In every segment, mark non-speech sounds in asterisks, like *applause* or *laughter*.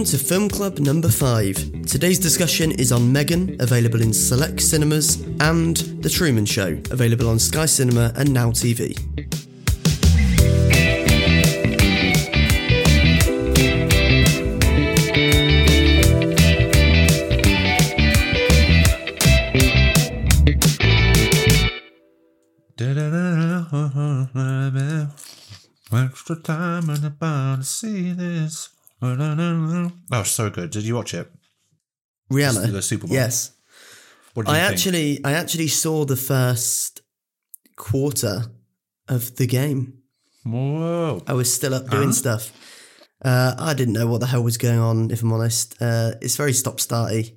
Welcome to Film Club number 5. Today's discussion is on Megan, available in select cinemas, and The Truman Show, available on Sky Cinema and Now TV. Extra time and about to see this. Oh, so good. Did you watch it? Rihanna. The Super Bowl. Yes. What you I think? actually I actually saw the first quarter of the game. Whoa. I was still up doing Uh-huh. stuff. Uh, I didn't know what the hell was going on, if I'm honest. Uh, it's very stop starty.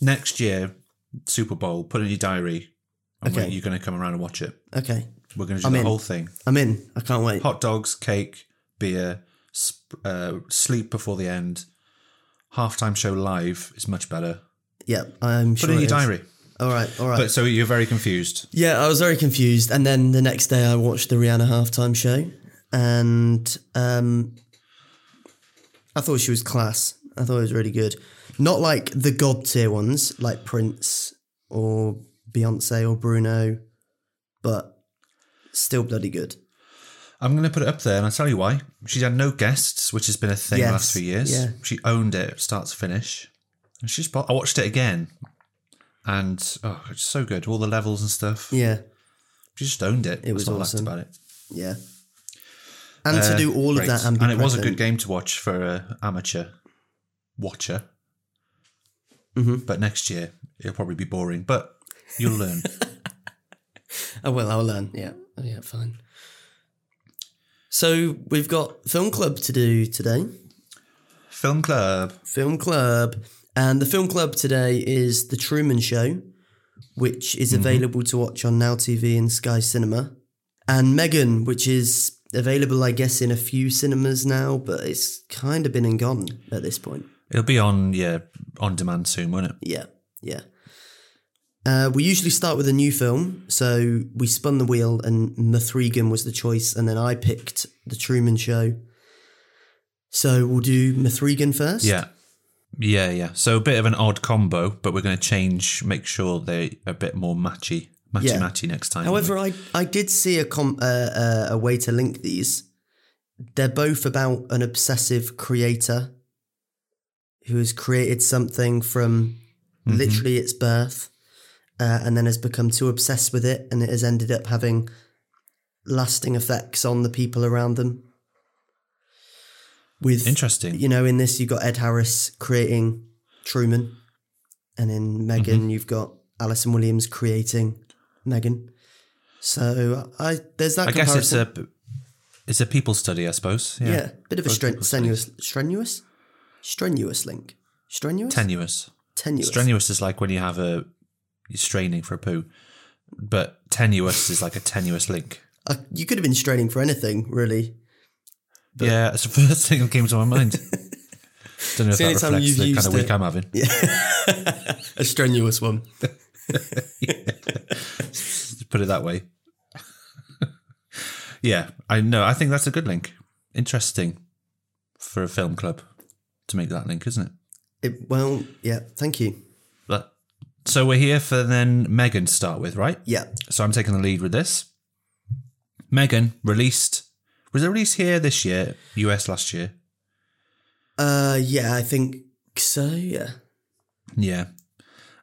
Next year, Super Bowl, put in your diary. Okay. you're going to come around and watch it. Okay. We're going to do I'm the in. whole thing. I'm in. I can't wait. Hot dogs, cake, beer, uh, sleep before the end. Halftime show live is much better. Yeah, I'm Put sure. it in your is. diary. All right, all right. But so you're very confused. yeah, I was very confused. And then the next day I watched the Rihanna halftime show and um, I thought she was class. I thought it was really good. Not like the god tier ones like Prince or Beyonce or Bruno, but still bloody good. I'm going to put it up there, and I'll tell you why. She's had no guests, which has been a thing the last few years. yeah. She owned it, start to finish. And she's. I watched it again, and oh, it's so good. All the levels and stuff. Yeah, She just owned it. It was That's what awesome. I liked about it. yeah. And to Uh, do all great. of that and and it was a good game to watch for an amateur watcher. Mhm. But next year it'll probably be boring, but you'll learn. *laughs* I will. I'll learn. Yeah, yeah, fine. So we've got film club to do today. Film club. Film club, and the film club today is the Truman Show, which is mm-hmm. available to watch on Now TV and Sky Cinema, and Megan, which is available, I guess, in a few cinemas now, but it's kind of been and gone at this point. It'll be on yeah on demand soon, won't it? Yeah, yeah. Uh, we usually start with a new film, so we spun the wheel, and M3GAN was the choice, and then I picked The Truman Show. So we'll do M3GAN first. Yeah. Yeah, yeah. So a bit of an odd combo, but we're going to change, make sure they're a bit more matchy, matchy Yeah. matchy next time. However, I I did see a com- uh, uh, a way to link these. They're both about an obsessive creator who has created something from Mm-hmm. literally its birth, uh, and then has become too obsessed with it, and it has ended up having lasting effects on the people around them. With Interesting. you know, in this you've got Ed Harris creating Truman, and in Megan Mm-hmm. you've got Allison Williams creating Megan. So I there's that. I guess it's a it's a people study, I suppose. Yeah. yeah, bit of a stren- strenuous, strenuous, strenuous link, strenuous, Tenuous. tenuous. Strenuous is like when you have a you're straining for a poo, but tenuous is like a tenuous link. Uh, you could have been straining for anything, really. yeah, it's the first thing that came to my mind. *laughs* Don't know if that reflects you've the kind of week it. I'm having. *laughs* A strenuous one. *laughs* Let's put it that way. yeah, I know. I think that's a good link. Interesting for a film club to make that link, isn't it? It, well, yeah. Thank you. But so we're here for then Megan to start with, right? Yeah. So I'm taking the lead with this. Megan released. Was it released here this year? US last year. Uh, yeah. I think so. Yeah. Yeah.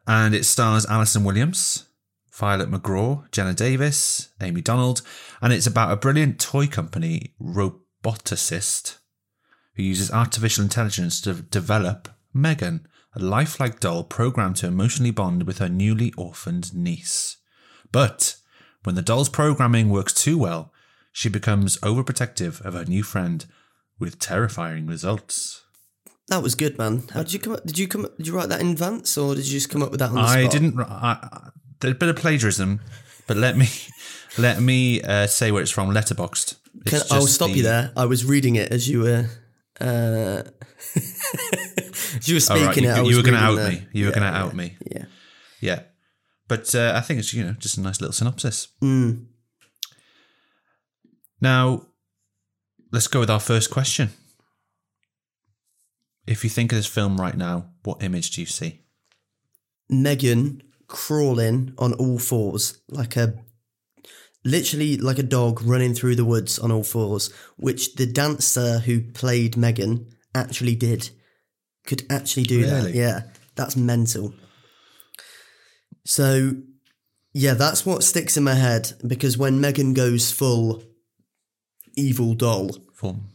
And it stars Allison Williams, Violet McGraw, Jenna Davis, Amie Donald, and it's about a brilliant toy company roboticist who uses artificial intelligence to develop Megan, a lifelike doll programmed to emotionally bond with her newly orphaned niece. But when the doll's programming works too well, she becomes overprotective of her new friend with terrifying results. That was good, man. How did you come up? Did you come? Did you write that in advance, or did you just come up with that on the I spot? didn't. I, I, there's a bit of plagiarism, but let me *laughs* let me uh, say where it's from. Letterboxd. It's Can, I'll stop the- you there. I was reading it as you were. Uh, *laughs* you were speaking right, you, it. You were going to out reading me. You were yeah, going to yeah, out me. Yeah. Yeah, but uh, I think it's you know just a nice little synopsis. Mm. Now, let's go with our first question. If you think of this film right now, what image do you see? Megan crawling on all fours like a literally like a dog running through the woods on all fours, which the dancer who played Megan actually did. Could actually do that. Yeah. That's mental. So yeah, that's what sticks in my head because when Megan goes full evil doll, Form.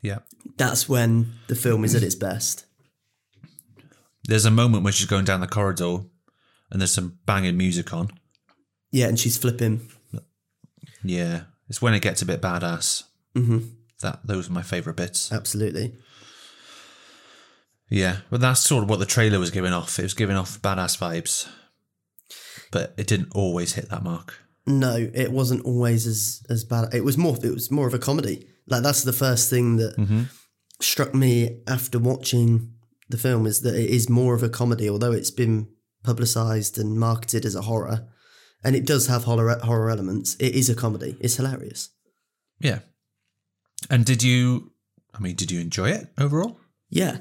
Yeah. that's when the film is at its best. There's a moment where she's going down the corridor and there's some banging music on. Yeah, and she's flipping. Yeah. It's when it gets a bit badass. Mm-hmm. That those are my favourite bits. Absolutely. Yeah. But that's sort of what the trailer was giving off. It was giving off badass vibes. But it didn't always hit that mark. No, it wasn't always as as bad. It was more. It was more of a comedy. Like that's the first thing that mm-hmm. struck me after watching the film is that it is more of a comedy, although it's been publicized and marketed as a horror, and it does have horror horror elements. It is a comedy. It's hilarious. Yeah. And did you I mean, did you enjoy it overall? Yeah,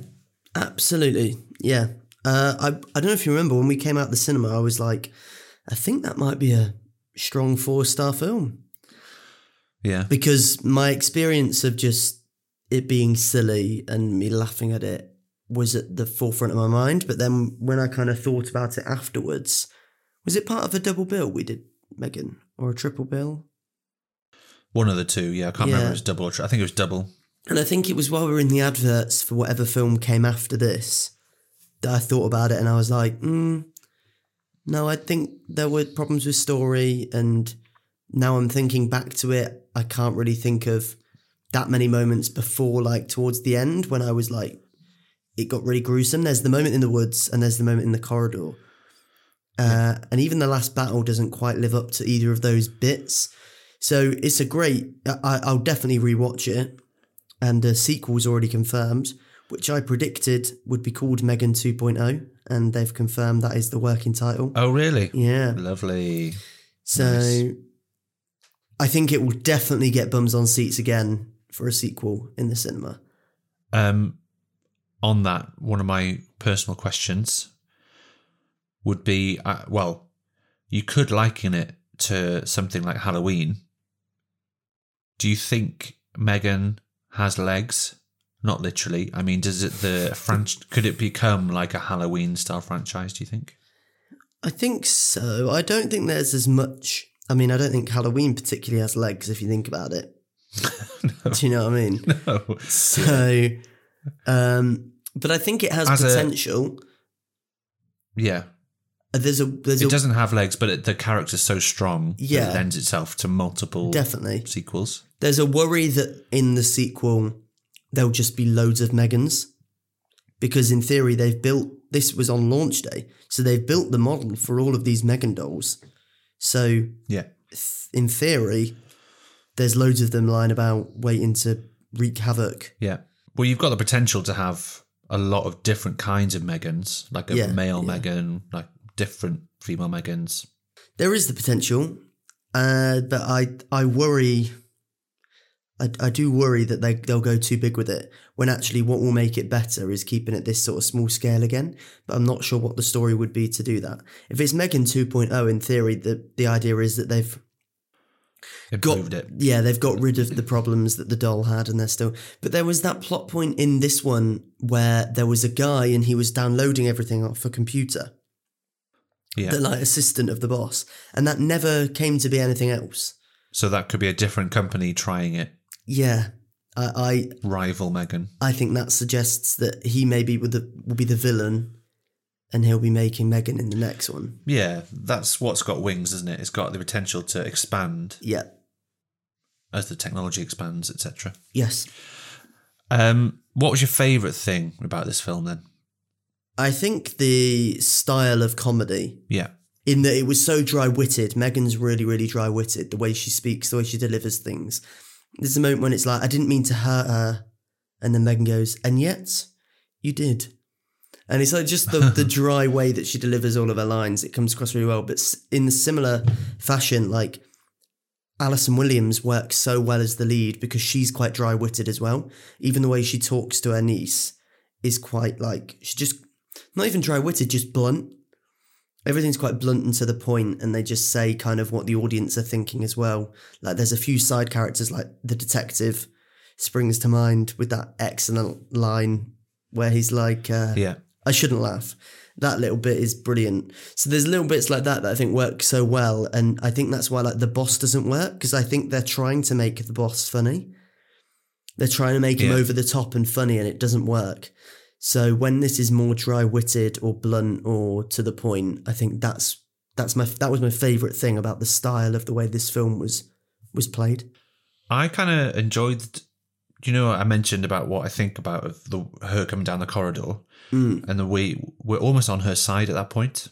absolutely. Yeah. Uh, I I don't know if you remember when we came out the cinema. I was like, I think that might be a strong four star film. Yeah. because my experience of just it being silly and me laughing at it was at the forefront of my mind. But then when I kind of thought about it afterwards, was it part of a double bill we did, Megan, or a triple bill? One of the two, yeah. I can't Yeah. remember if it was double or tri- I think it was double. And I think it was while we were in the adverts for whatever film came after this that I thought about it and I was like, mm, no, I think there were problems with story. And now I'm thinking back to it, I can't really think of that many moments before, like towards the end when I was like, it got really gruesome. There's the moment in the woods and there's the moment in the corridor. Uh, and even the last battle doesn't quite live up to either of those bits. So it's a great, I, I'll definitely rewatch it and the sequel's already confirmed, which I predicted would be called Megan 2.0, and they've confirmed that is the working title. Oh, really? Yeah. Lovely. So Nice. I think it will definitely get bums on seats again for a sequel in the cinema. Um, on that, one of my personal questions would be uh, well, you could liken it to something like Halloween. Do you think Megan has legs? Not literally. I mean, does it the franch? could it become like a Halloween style franchise? Do you think? I think so. I don't think there's as much. I mean, I don't think Halloween particularly has legs if you think about it. *laughs* *laughs* Do you know what I mean? *laughs* No. So, um, but I think it has As a- potential. Yeah, there's a there's it a doesn't have legs, but it, the character's so strong Yeah. it lends itself to multiple definitely sequels. There's a worry that in the sequel there'll just be loads of Megans because in theory they've built this was on launch day, so they've built the model for all of these Megan dolls. So Yeah, in theory, there's loads of them lying about waiting to wreak havoc. Yeah. Well, you've got the potential to have a lot of different kinds of Megans, like a Yeah, male yeah. Megan, like different female Megans. There is the potential, uh, but I I worry. I, I do worry that they they'll go too big with it when actually what will make it better is keeping it this sort of small scale again. But I'm not sure what the story would be to do that. If it's Megan 2.0, in theory, the the idea is that they've got Improved it. yeah they've got rid of the problems that the doll had and they're still but there was that plot point in this one where there was a guy and he was downloading everything off a computer Yeah. the like assistant of the boss and that never came to be anything else so that could be a different company trying it. Yeah i I Rival Megan. i, think that suggests that he maybe will, the, will be the villain and he'll be making megan in the next one Yeah, that's what's got wings, isn't it? It's got the potential to expand yeah as the technology expands, etc. yes Um, what was your favourite thing about this film then? i think the style of comedy Yeah. in that it was so dry-witted. Megan's really, really dry-witted. The way she speaks, the way she delivers things. There's a moment when it's like, I didn't mean to hurt her, and then Megan goes, and yet you did. And it's like just the, the *laughs* dry way that she delivers all of her lines. It comes across really well. But in the similar fashion, like Allison Williams works so well as the lead because she's quite dry-witted as well. Even the way she talks to her niece is quite like she's just not even dry witted, just blunt. Everything's quite blunt and to the point, and they just say kind of what the audience are thinking as well. Like there's a few side characters, like the detective springs to mind with that excellent line where he's like, uh, Yeah. I shouldn't laugh. That little bit is brilliant. So there's little bits like that that I think work so well, and I think that's why like the boss doesn't work because I think they're trying to make the boss funny. They're trying to make him over the top and funny, and it doesn't work. So when this is more dry witted or blunt or to the point, I think that's that's my that was my favorite thing about the style of the way this film was was played. I kind of enjoyed. You know, I mentioned about what I think about of the her coming down the corridor, Mm, and the way we're almost on her side at that point.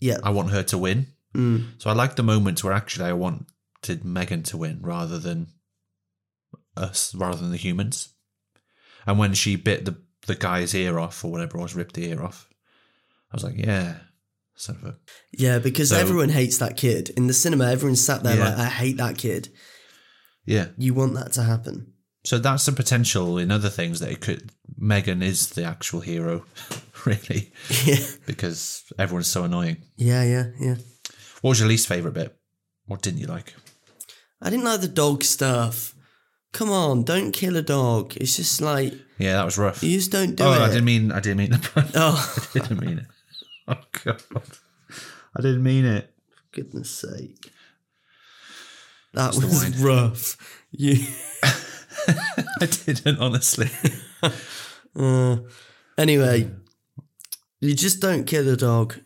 yeah, I want her to win, mm, so I like the moments where actually I wanted Megan to win rather than us, rather than the humans. And when she bit the the guy's ear off or whatever it was, ripped the ear off, I was like, yeah, sort of a yeah. Because So- everyone hates that kid in the cinema. Everyone sat there Yeah. like, I hate that kid. yeah. You want that to happen. So that's the potential in other things that it could. Megan is the actual hero, *laughs* really, yeah, because everyone's so annoying. yeah, yeah, yeah. What was your least favorite bit? What didn't you like? I didn't like the dog stuff. Come on, don't kill a dog. It's just like Yeah, that was rough. you just don't do oh, it. I didn't mean. I didn't mean the pun. *laughs* oh, I didn't mean it. Oh god, I didn't mean it. For goodness sake. That was rough. You. *laughs* I didn't honestly. Uh, anyway, you just don't kill a dog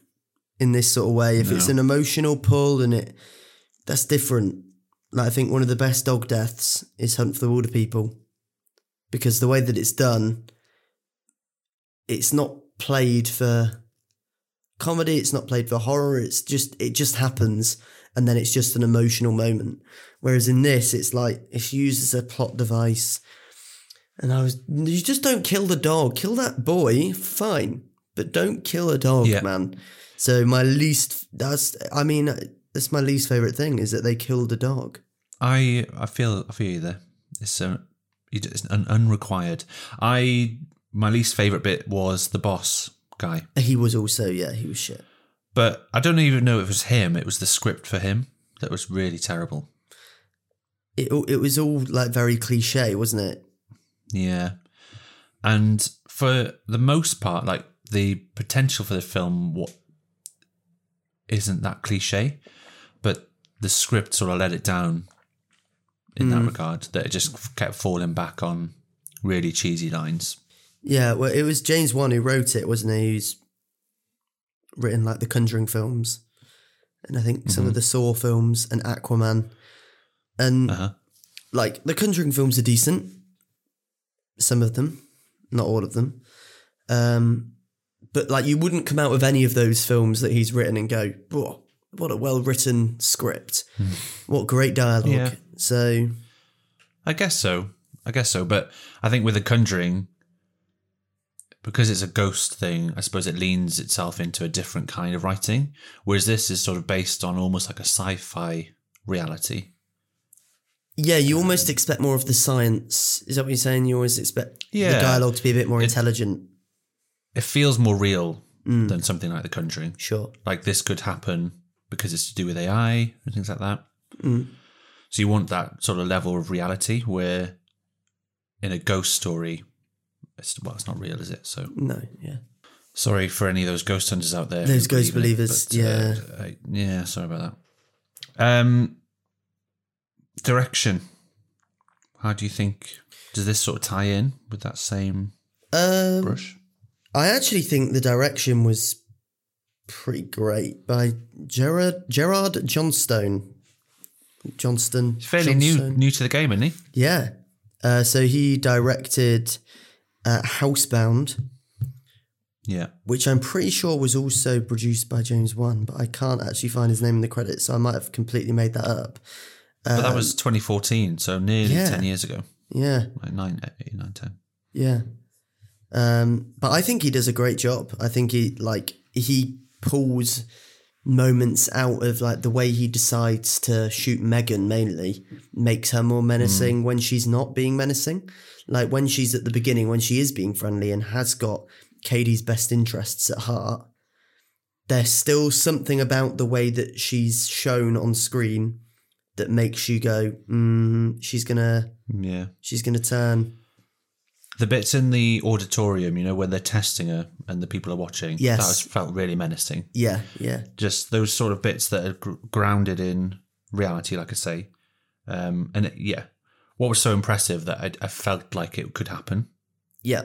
in this sort of way. If it's an emotional pull and it, that's different. Like I think one of the best dog deaths is Hunt for the Wilderpeople, because the way that it's done, it's not played for comedy. It's not played for horror. It's just it just happens, and then it's just an emotional moment. Whereas in this, it's like it's used as a plot device. And I was, you just don't kill the dog. Kill that boy, fine, but don't kill a dog, Yeah. man. So my least, that's, I mean, that's my least favorite thing is that they killed a dog. I I feel I feel you there. It's uh, it's un, unrequired. I my least favorite bit was the boss guy, He was also, yeah, he was shit. but I don't even know if it was him. It was the script for him that was really terrible. It it was all like very cliche, wasn't it? Yeah. And for the most part, like the potential for the film what isn't that cliche, the script sort of let it down in that regard, that it just kept falling back on really cheesy lines. Yeah, well, it was James Wan who wrote it, wasn't he? Who's written like the Conjuring films, and I think some of the Saw films and Aquaman, and Uh-huh. like the Conjuring films are decent. Some of them, not all of them. Um, but like you wouldn't come out of any of those films that he's written and go, "Whoa, what a well written script! Hmm. What great dialogue. Yeah. So I guess so. I guess so. But I think with The Conjuring, because it's a ghost thing, I suppose it leans itself into a different kind of writing. Whereas this is sort of based on almost like a sci fi reality. yeah, you almost expect more of the science. Is that what you're saying? You always expect the dialogue to be a bit more intelligent. It feels more real hmm. than something like The Conjuring. Sure. Like this could happen because it's to do with AI and things like that. Mm. So you want that sort of level of reality where in a ghost story, it's, well, it's not real, is it? So No, yeah. Sorry for any of those ghost hunters out there. Those ghost believe in it, believers, but, uh, yeah. I- yeah, sorry about that. Um, direction. How do you think? Does this sort of tie in with that same Um, brush? I actually think the direction was pretty great by Gerard Gerard Johnstone. Johnston. He's fairly new Johnstone. new to the game, isn't he? Yeah. Uh, so he directed uh, Housebound, Yeah. which I'm pretty sure was also produced by James Wan, but I can't actually find his name in the credits, so I might have completely made that up. But that was 2014, so nearly Um, yeah. 10 years ago. Yeah. Like 9, 10. Yeah. Um, but I think he does a great job. I think he like he pulls moments out of like the way he decides to shoot Megan mainly makes her more menacing when she's not being menacing. Like when she's at the beginning, when she is being friendly and has got Katie's best interests at heart, there's still something about the way that she's shown on screen that makes you go, mm, she's gonna Yeah. she's gonna turn. The bits in the auditorium, you know, when they're testing her and the people are watching, Yes. that was, felt really menacing. Yeah, yeah. Just those sort of bits that are gr- grounded in reality, like I say. Um, and it, yeah, what was so impressive that I, I felt like it could happen. Yeah.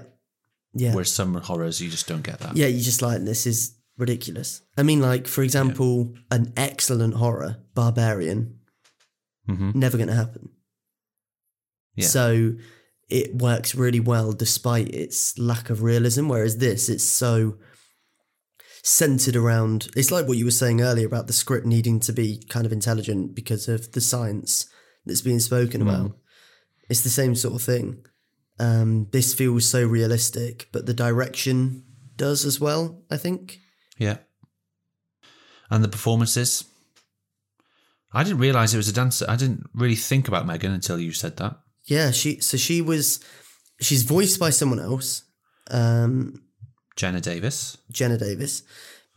Yeah. Whereas some horrors, you just don't get that. Yeah, you just like this is ridiculous. I mean, like for example, an excellent horror, Barbarian, hmm never going to happen. Yeah. So it works really well despite its lack of realism. Whereas this, it's so centered around. It's like what you were saying earlier about the script needing to be kind of intelligent because of the science that's being spoken about. It's the same sort of thing. Um, this feels so realistic, but the direction does as well. I think. Yeah. And the performances. I didn't realize it was a dancer. I didn't really think about Megan until you said that. Yeah, she so she was she's voiced by someone else, um, Jenna Davis. Jenna Davis,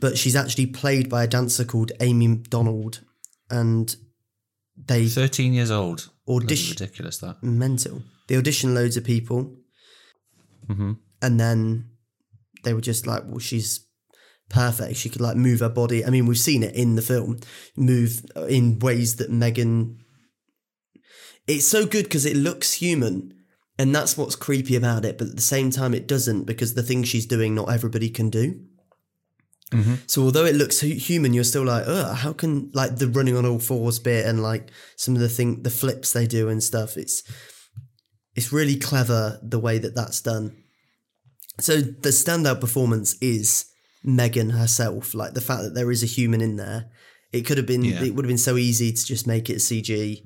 but she's actually played by a dancer called Amie McDonald, and they 13 years old. Audition ridiculous that. mental. They audition loads of people, hmm and then they were just like, "Well, she's perfect. She could like move her body. I mean, we've seen it in the film, move in ways that Megan. It's so good because it looks human, and that's what's creepy about it. But at the same time, it doesn't because the thing she's doing, not everybody can do. Mhm. So although it looks human, you're still like, oh, how can like the running on all fours bit and like some of the thing, the flips they do and stuff. It's it's really clever the way that that's done. So the standout performance is Megan herself. Like the fact that there is a human in there. It could have been. Yeah. It would have been so easy to just make it CG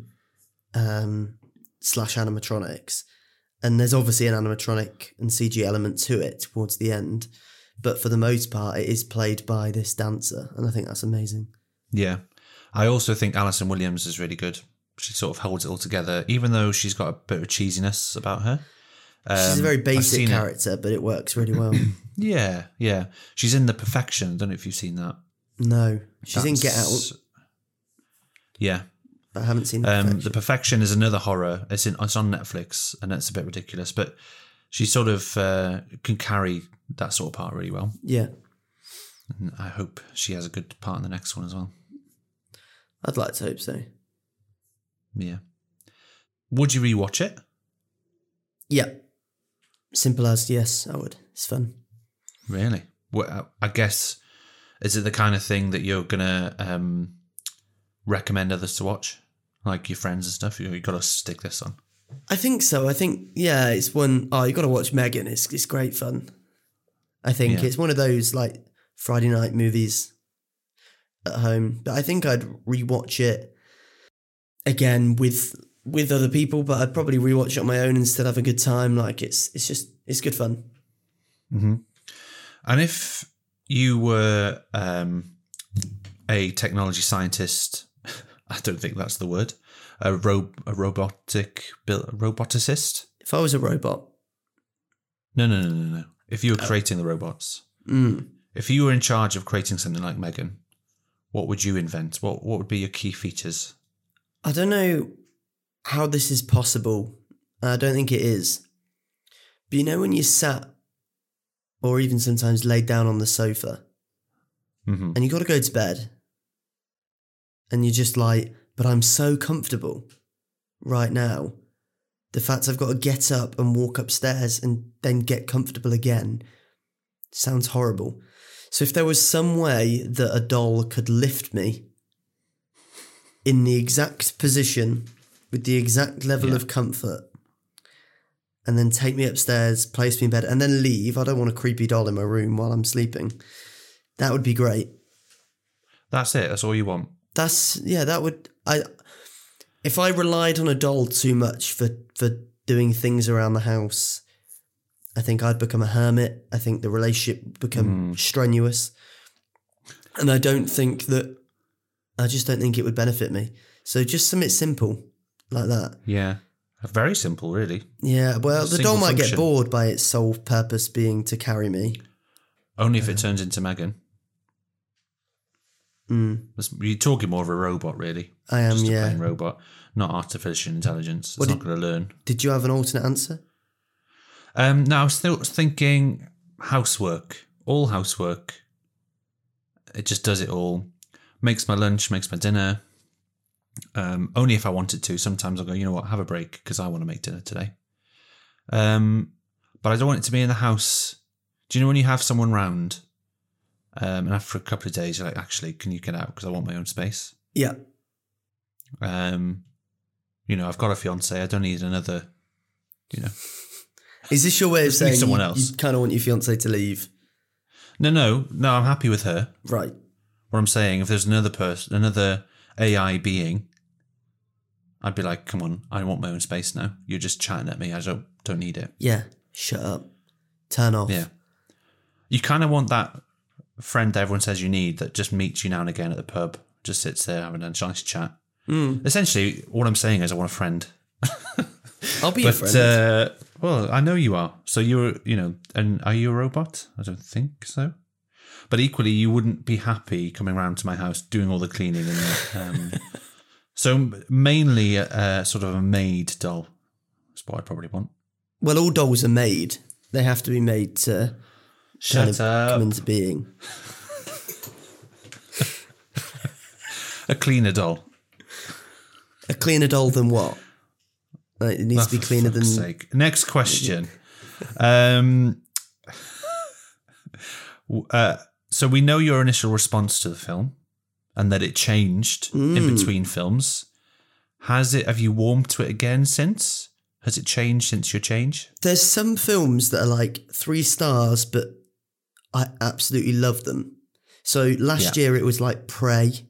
um, slash animatronics, and there's obviously an animatronic and CG element to it towards the end. But for the most part, it is played by this dancer, and I think that's amazing. Yeah. I also think Allison Williams is really good. She sort of holds it all together, even though she's got a bit of cheesiness about her. She's a Um, very basic seen it. character, but it works really well. *coughs* Yeah, yeah. She's in The Perfection. I don't know if you've seen that. no, she's in Get Out, Yeah. I haven't seen. Um, Perfection. the Perfection is another horror. It's in it's on Netflix, and it's a bit ridiculous, but she sort of uh, can carry that sort of part really well. yeah, And I hope she has a good part in the next one as well. I'd like to hope so. Yeah. Would you rewatch it? Yeah, simple as yes, I would. It's fun. Really? Well, I guess is it the kind of thing that you're gonna um, recommend others to watch, like your friends and stuff? You, you got to stick this on. I think so. I think yeah, it's one oh you got to watch Megan. It's it's great fun. I think Yeah. it's one of those like Friday night movies at home. But I think I'd rewatch it again with with other people. But I'd probably rewatch it on my own and still have a good time. Like it's it's just it's good fun. Mm-hmm. And if you were um, a technology scientist, I don't think that's the word, a, ro- a robotic bil- roboticist. If I was a robot, No, no, no, no, no. If you were creating the robots, mm, if you were in charge of creating something like Megan, what would you invent? What What would be your key features? I don't know how this is possible. I don't think it is. But you know when you sat or even sometimes laid down on the sofa hmm and you got to go to bed and you're just like, but I'm so comfortable right now. The fact I've got to get up and walk upstairs and then get comfortable again sounds horrible. So if there was some way that a doll could lift me in the exact position with the exact level Yeah. of comfort and then take me upstairs, place me in bed, and then leave. I don't want a creepy doll in my room while I'm sleeping. That would be great. That's it. That's all you want. That's yeah, that would I if I relied on a doll too much for for doing things around the house, I think I'd become a hermit. I think the relationship would become mm. strenuous. and I don't think that. I just don't think it would benefit me. So just something simple like that. Yeah. Very simple, really. Yeah, well, the doll might function. get bored by its sole purpose being to carry me. Only if it uh, turns into Megan. Mm, You're talking more of a robot, really. I am, Just a yeah. plain robot, not artificial intelligence. It's What not did- going to learn. Did you have an alternate answer? Um, no, I was still thinking housework, all housework. It just does it all. Makes my lunch, makes my dinner. Um, only if I wanted to. Sometimes I'll go, you know what, have a break because I want to make dinner today. Um, but I don't want it to be in the house. Do you know when you have someone round, um, and after a couple of days you're like, actually, can you get out because I want my own space? Yeah. Um, you know, I've got a fiance. I don't need another. You know, Is this your way of saying someone you, else. you kind of want your fiance to leave? no, no, no. I'm happy with her. Right. What I'm saying, if there's another person, another AI being, I'd be like, come on, I want my own space now. You're just chatting at me. I don't don't need it. Yeah. Shut up. Turn off. Yeah. You kind of want that friend that everyone says you need that just meets you now and again at the pub, just sits there having a nice chat. Mm. Essentially, what I'm saying is I want a friend. *laughs* I'll be your But friend. uh, well, I know you are. So you're, you know, and are you a robot? I don't think so. But equally, you wouldn't be happy coming around to my house doing all the cleaning and. Um, *laughs* so mainly, uh, sort of a maid doll. That's what I probably want. well, all dolls are made. They have to be made to kind of come into being. A cleaner doll. A cleaner doll than what? Like, it needs to be cleaner than. sake. Next question. um, uh, so we know your initial response to the film, and that it changed in Mm. between films. Has it? Have you warmed to it again since? Has it changed since your change? There's some films that are like three stars, but I absolutely love them. So last Yeah. year it was like Prey.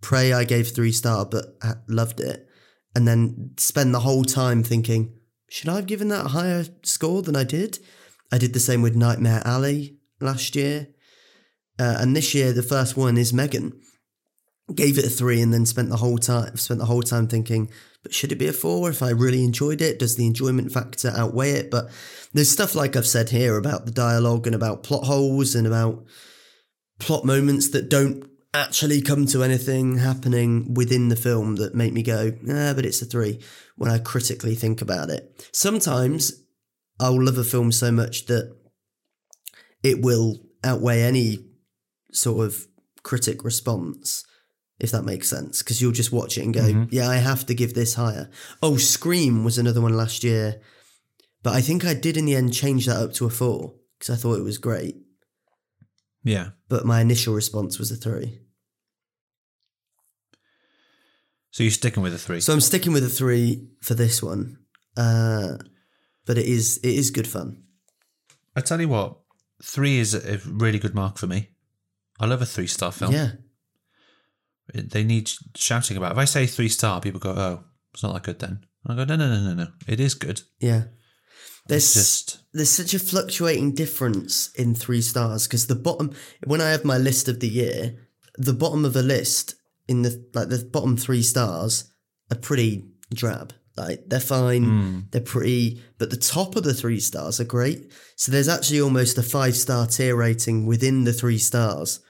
Prey I gave three star, but I loved it. And then spend the whole time thinking, should I have given that a higher score than I did? I did the same with Nightmare Alley last year. Uh, and this year the first one is Megan. Gave it a three and then spent the whole time spent the whole time thinking, but should it be a four if I really enjoyed it? Does the enjoyment factor outweigh it? But there's stuff like I've said here about the dialogue and about plot holes and about plot moments that don't actually come to anything happening within the film that make me go, ah, but it's a three when I critically think about it. Sometimes I'll love a film so much that it will outweigh any sort of critic response, if that makes sense. Because you'll just watch it and go, yeah, I have to give this higher. Oh, Scream was another one last year. But I think I did in the end change that up to a four because I thought it was great. Yeah. But my initial response was a three. So you're sticking with a three. So I'm sticking with a three for this one. Uh, but it is it is good fun. I tell you what, three is a a really good mark for me. I love a three star film. Yeah. They need shouting about. If I say three star, people go, "Oh, it's not that good." Then I go, "No, no, no, no, no. It is good. Yeah. There's just there's such a fluctuating difference in three stars because the bottom when I have my list of the year, the bottom of a list in the like the bottom three stars are pretty drab. Like they're fine, hmm. they're pretty, but the top of the three stars are great. So there's actually almost a five star tier rating within the three stars.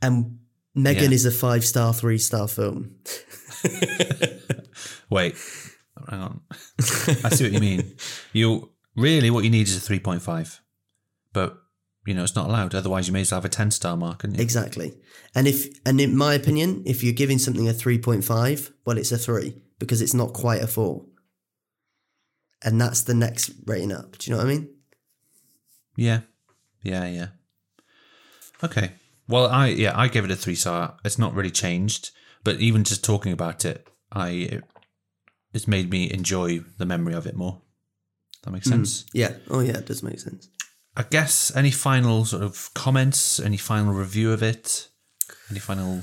And Megan Yeah. is a five star, three star film. *laughs* wait. Hang on. I see what you mean. *laughs* You really what you need is a three point five, but you know it's not allowed. Otherwise, you may as well have a ten star mark, and Exactly. And if and in my opinion, if you're giving something a 3.5, well it's a 3 because it's not quite a 4. And that's the next rating up. Do you know what I mean? Yeah, yeah, yeah. Okay. Well, I yeah, I gave it a three star. It's not really changed, but even just talking about it, I it's made me enjoy the memory of it more. That makes hmm. sense. Yeah. Oh yeah, it does make sense. I guess any final sort of comments, any final review of it, any final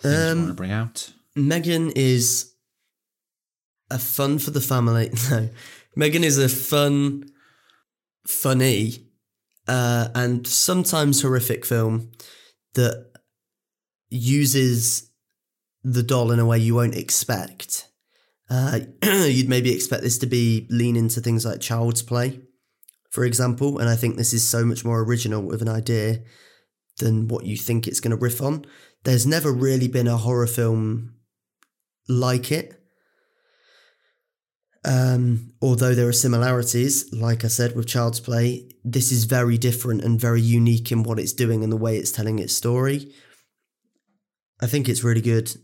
things you um, want to bring out? Megan is a fun for the family. *laughs* No. Megan is a fun funny uh, and sometimes horrific film that uses the doll in a way you won't expect. Uh, *clears throat* you'd maybe expect this to be lean into things like child's play, for example, and I think this is so much more original with an idea than what you think it's going to riff on. There's never really been a horror film like it. Um, although there are similarities, like I said, with Child's Play, this is very different and very unique in what it's doing and the way it's telling its story. I think it's really good.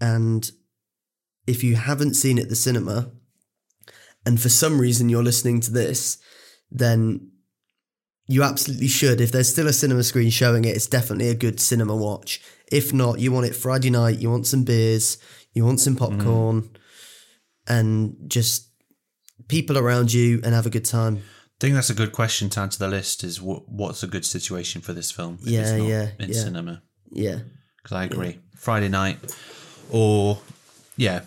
And if you haven't seen it at the cinema, and for some reason you're listening to this, then you absolutely should. If there's still a cinema screen showing it, it's definitely a good cinema watch. If not, you want it Friday night, you want some beers, you want some popcorn, mm. And just people around you and have a good time. I think that's a good question to add to the list is what, what's a good situation for this film? yeah, yeah. In yeah. cinema. Yeah. Because I agree. Yeah. Friday night or, yeah.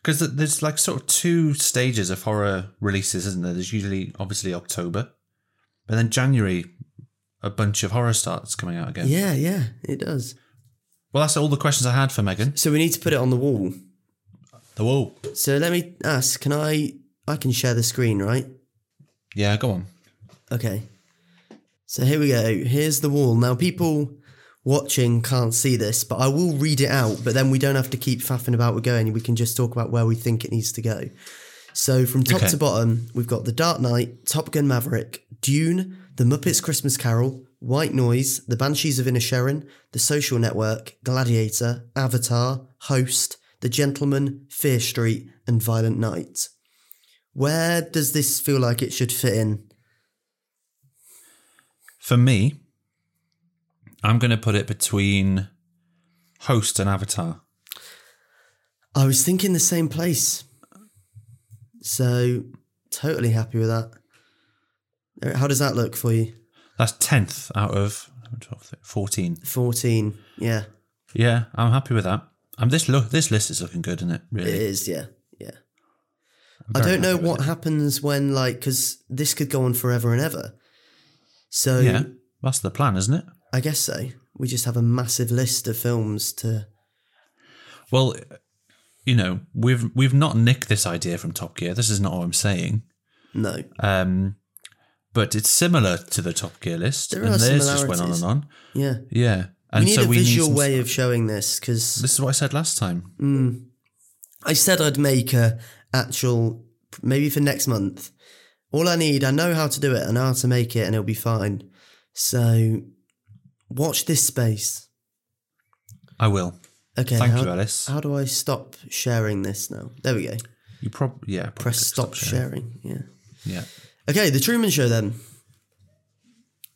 Because there's like sort of two stages of horror releases, isn't there? There's usually, obviously, October but then January, a bunch of horror starts coming out again. Yeah, yeah, it does. Well, that's all the questions I had for Megan. So we need to put it on the wall. The wall. So let me ask, can I I can share the screen, right? Yeah, go on. Okay. So here we go. Here's the wall. Now people watching can't see this, but I will read it out, but then we don't have to keep faffing about with going. We can just talk about where we think it needs to go. So from top okay. to bottom, we've got The Dark Knight, Top Gun Maverick, Dune, The Muppets Christmas Carol, White Noise, The Banshees of Inisherin, The Social Network, Gladiator, Avatar, Host, The Gentleman, Fear Street, and Violent Night. Where does this feel like it should fit in? For me, I'm going to put it between Host and Avatar. I was thinking the same place. So totally happy with that. Er, how does that look for you? That's 10th out of 12, 14. 14, yeah. Yeah, I'm happy with that. Um, this look, this list is looking good, isn't it? Really, it is. Yeah, yeah. I don't know what happens when, like, because this could go on forever and ever. So yeah, that's the plan, isn't it? I guess so. We just have a massive list of films to. Well, you know, we've we've not nicked this idea from Top Gear. This is not what I'm saying. No. Um, but it's similar to the Top Gear list, there and theirs just went on and on. Yeah. Yeah. And we need so a we visual need way of showing this because this is what I said last time. Mm, I said I'd make a actual maybe for next month. All I need, I know how to do it. I know how to make it, and it'll be fine. So, watch this space. I will. Okay. Thank how, you, Ellis. How do I stop sharing this now? There we go. You probably yeah. Probably Press stop, stop sharing. sharing. Yeah. Yeah. Okay, the Truman Show then.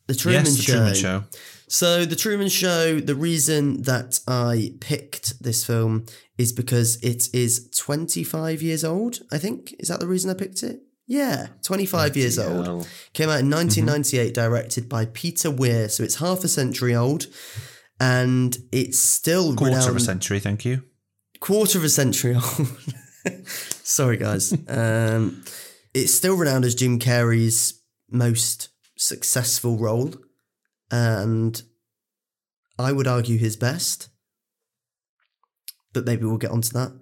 The Truman yes, the Show. Truman Show. So the Truman Show. The reason that I picked this film is because it is 25 years old. I think is that the reason I picked it. Yeah, 25 years old. Came out in 1998, mm-hmm. directed by Peter Weir. So it's half a century old and it's still quarter renowned, of a century. Thank you. Quarter of a century old. *laughs* Sorry, guys. *laughs* um, it's still renowned as Jim Carrey's most successful role, and I would argue his best. But maybe we'll get onto that.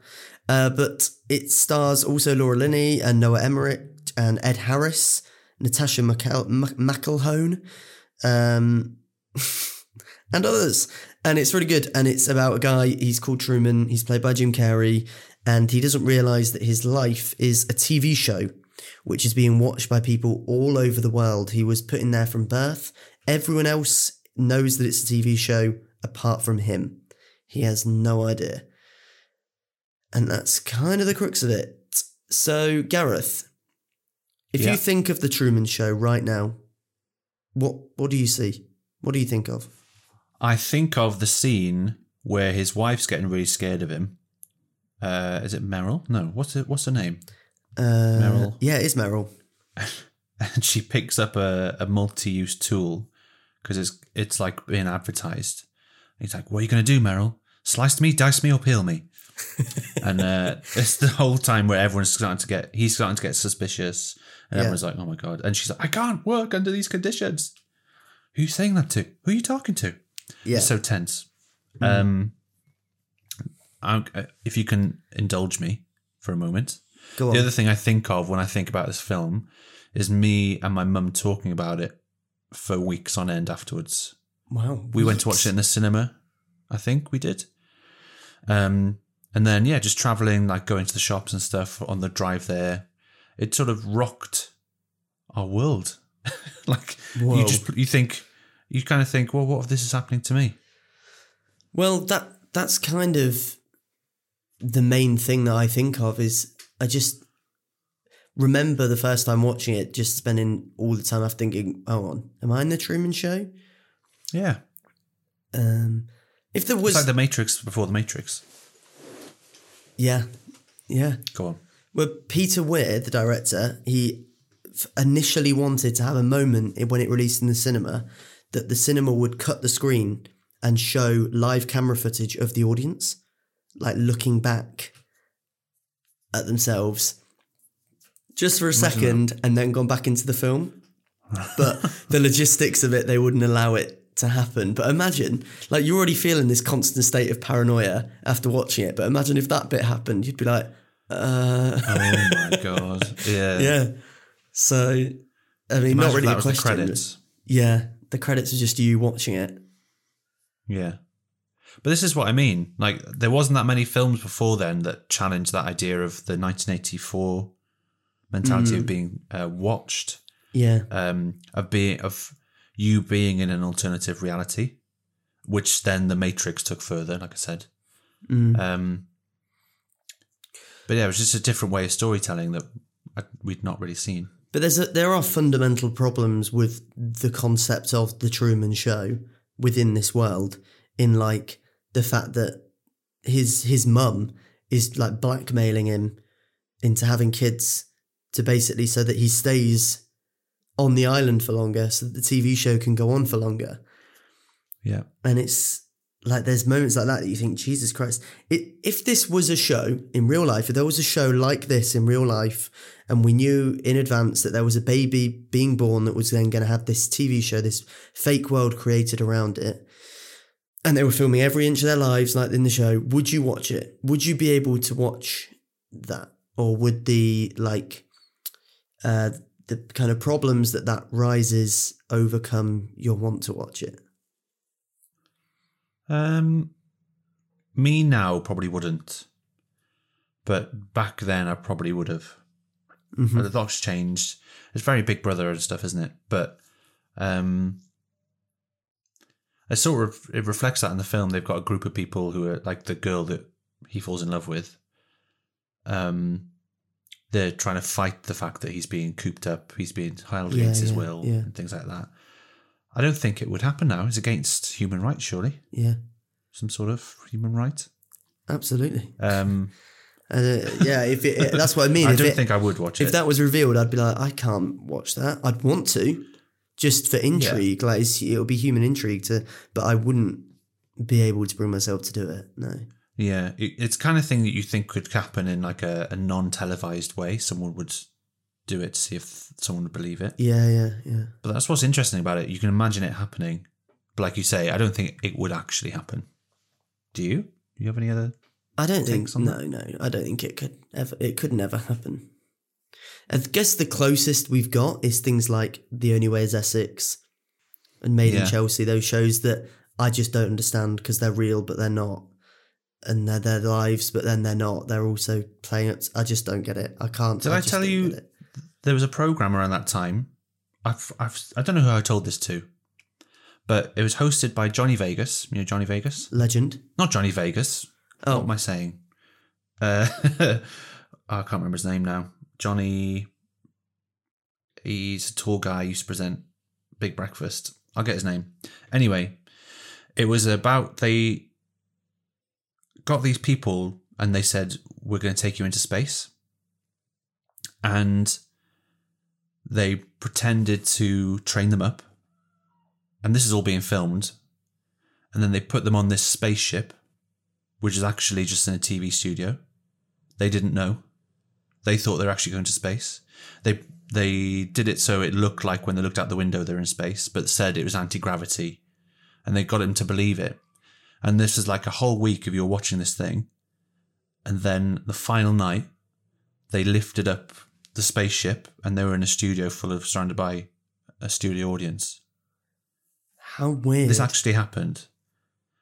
Uh, but it stars also Laura Linney and Noah Emmerich and Ed Harris, Natascha McElhone. Um, *laughs* and others. And it's really good. And it's about a guy, he's called Truman, he's played by Jim Carrey, and he doesn't realize that his life is a TV show, which is being watched by people all over the world. He was put in there from birth. Everyone else knows that it's a TV show apart from him. He has no idea. And that's kind of the crux of it. So, Gareth, if yeah. you think of the Truman Show right now, what what do you see? What do you think of? I think of the scene where his wife's getting really scared of him. Uh, is it Meryl? No, what's it? What's her name? Uh, Meryl. Yeah, it is Meryl. *laughs* and she picks up a, a multi-use tool because it's it's like being advertised. he's like, "What are you going to do, Meryl? Slice me, dice me, or peel me?" *laughs* and uh, it's the whole time where everyone's starting to get he's starting to get suspicious, and yeah. everyone's like, "Oh my god!" And she's like, "I can't work under these conditions." Who are you saying that to? Who are you talking to? Yeah. It's so tense. Um, I, if you can indulge me for a moment, the other thing I think of when I think about this film is me and my mum talking about it for weeks on end afterwards. wow. We went to watch it in the cinema, I think we did. Um, and then yeah, just traveling, like going to the shops and stuff on the drive there. It sort of rocked our world. *laughs* like Whoa. you just you think you kind of think, well, what if this is happening to me? Well, that that's kind of the main thing that I think of is I just remember the first time watching it, just spending all the time after thinking, "Oh, on, am I in the Truman Show?" Yeah, Um, if there was, it's like the Matrix before the Matrix. yeah, yeah. Go on. Well, Peter Weir, the director, he initially wanted to have a moment when it released in the cinema that the cinema would cut the screen and show live camera footage of the audience, like looking back at themselves just for a second and then gone back into the film. But the *laughs* logistics of it, they wouldn't allow it to happen. But imagine, like, you're already feeling this constant state of paranoia after watching it. But imagine if that bit happened, you'd be like, uh, Oh my *laughs* god. Yeah. yeah. So, I mean, Imagine not really a question. the credits. Yeah, the credits are just you watching it. Yeah. But this is what I mean. Like, there wasn't that many films before then that challenged that idea of the 1984 mentality Mm. of being uh, watched, Yeah, um, of being of you being in an alternative reality, which then the Matrix took further. Like I said, Mm. um, but yeah, it was just a different way of storytelling that we'd not really seen. but there's a, there are fundamental problems with the concept of the Truman Show within this world. In like the fact that his his mum is like blackmailing him into having kids to basically so that he stays on the island for longer, so that the TV show can go on for longer. Yeah. and it's like there's moments like that that you think jesus christ it, if this was a show in real life if there was a show like this in real life and we knew in advance that there was a baby being born that was then going to have this tv show this fake world created around it and they were filming every inch of their lives like in the show would you watch it would you be able to watch that or would the like uh the kind of problems that that rises overcome your want to watch it Um, me now probably wouldn't, but back then I probably would have. Mhm. But the lot's changed. It's very Big Brother and stuff, isn't it? But um, it sort of it reflects that in the film. They've got a group of people who are like the girl that he falls in love with. Um, they're trying to fight the fact that he's being cooped up, he's being held Yeah, against his will, yeah. and things like that. I don't think it would happen now. It's against human rights, surely yeah some sort of human right. Absolutely. Um, *laughs* Uh, yeah, if it, that's what I *laughs* mean. I if don't it- think I would watch if it. If that was revealed, I'd be like, I can't watch that. I'd want to, just for intrigue. Like it's, it'll be human intrigue to, but I wouldn't be able to bring myself to do it. No. Yeah, it, it's kind of thing that you think could happen in like a, a non-televised way. Someone would do it to see if someone would believe it. Yeah, yeah, yeah. But that's what's interesting about it. You can imagine it happening, but like you say, I don't think it would actually happen. Do you? Do you have any other? I don't think. Takes on No, no. I don't think it could ever. It could never happen. I guess the closest we've got is things like The Only Way Is Essex and Made in Chelsea. Those shows that I just don't understand because they're real, but they're not, and they're their lives, but then they're not. They're also playing it. I just don't get it. I can't. Did I, just tell you there was a program around that time? I've, I've I don't know who I told this to, but it was hosted by Johnny Vegas. You know Johnny Vegas? Legend? Not Johnny Vegas. Oh, What am I saying? Uh, *laughs* I can't remember his name now. Johnny. He's a tall guy. Used to present Big Breakfast. I'll get his name. Anyway, it was about they got these people and they said we're going to take you into space, and they pretended to train them up, and this is all being filmed, and then they put them on this spaceship which is actually just in a TV studio. They didn't know. They thought they were actually going to space. They they did it so it looked like when they looked out the window they're in space, but said it was anti gravity and they got him to believe it. And this is like a whole week of you're watching this thing, and then the final night, they lifted up the spaceship, and they were in a studio full of surrounded by a studio audience. How weird. This actually happened,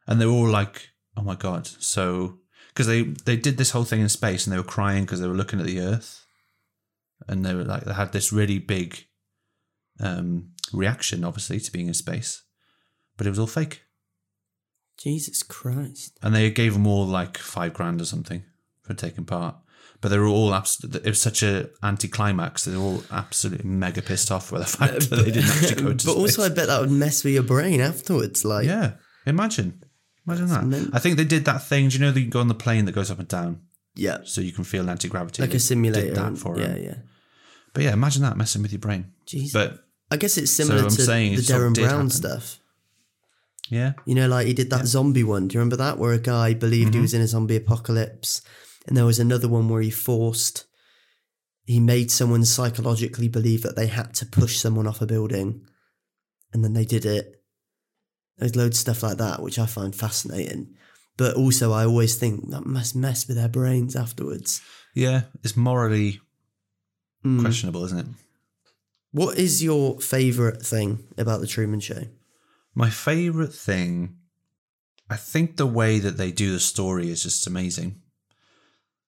and they were all like, "Oh my god!" So because they they did this whole thing in space, and they were crying because they were looking at the Earth, and they were like they had this really big um, reaction, obviously, to being in space, but it was all fake, Jesus Christ. and they gave them all like five grand or something for taking part. But they were all absolutely. It was such a anticlimax. They were all absolutely mega pissed off with the fact uh, that they didn't actually go to but space. also, I bet that would mess with your brain afterwards. Like, Yeah, imagine, imagine that. I think they did that thing. Do you know that you can go on the plane that goes up and down, yeah, so you can feel anti gravity, like a simulator. Did that for yeah, him. yeah. But yeah, imagine that messing with your brain. Jesus. But I guess it's similar I'm to saying the it sort of Derren Brown happen. stuff. Yeah, You know, like he did that zombie one. Do you remember that? Where a guy believed Mm-hmm. he was in a zombie apocalypse. And there was another one where he forced, he made someone psychologically believe that they had to push someone off a building. And then they did it. There's loads of stuff like that, which I find fascinating. But also, I always think that must mess with their brains afterwards. yeah, it's morally Mm. questionable, isn't it? What is your favourite thing about The Truman Show? My favorite thing, I think the way that they do the story is just amazing.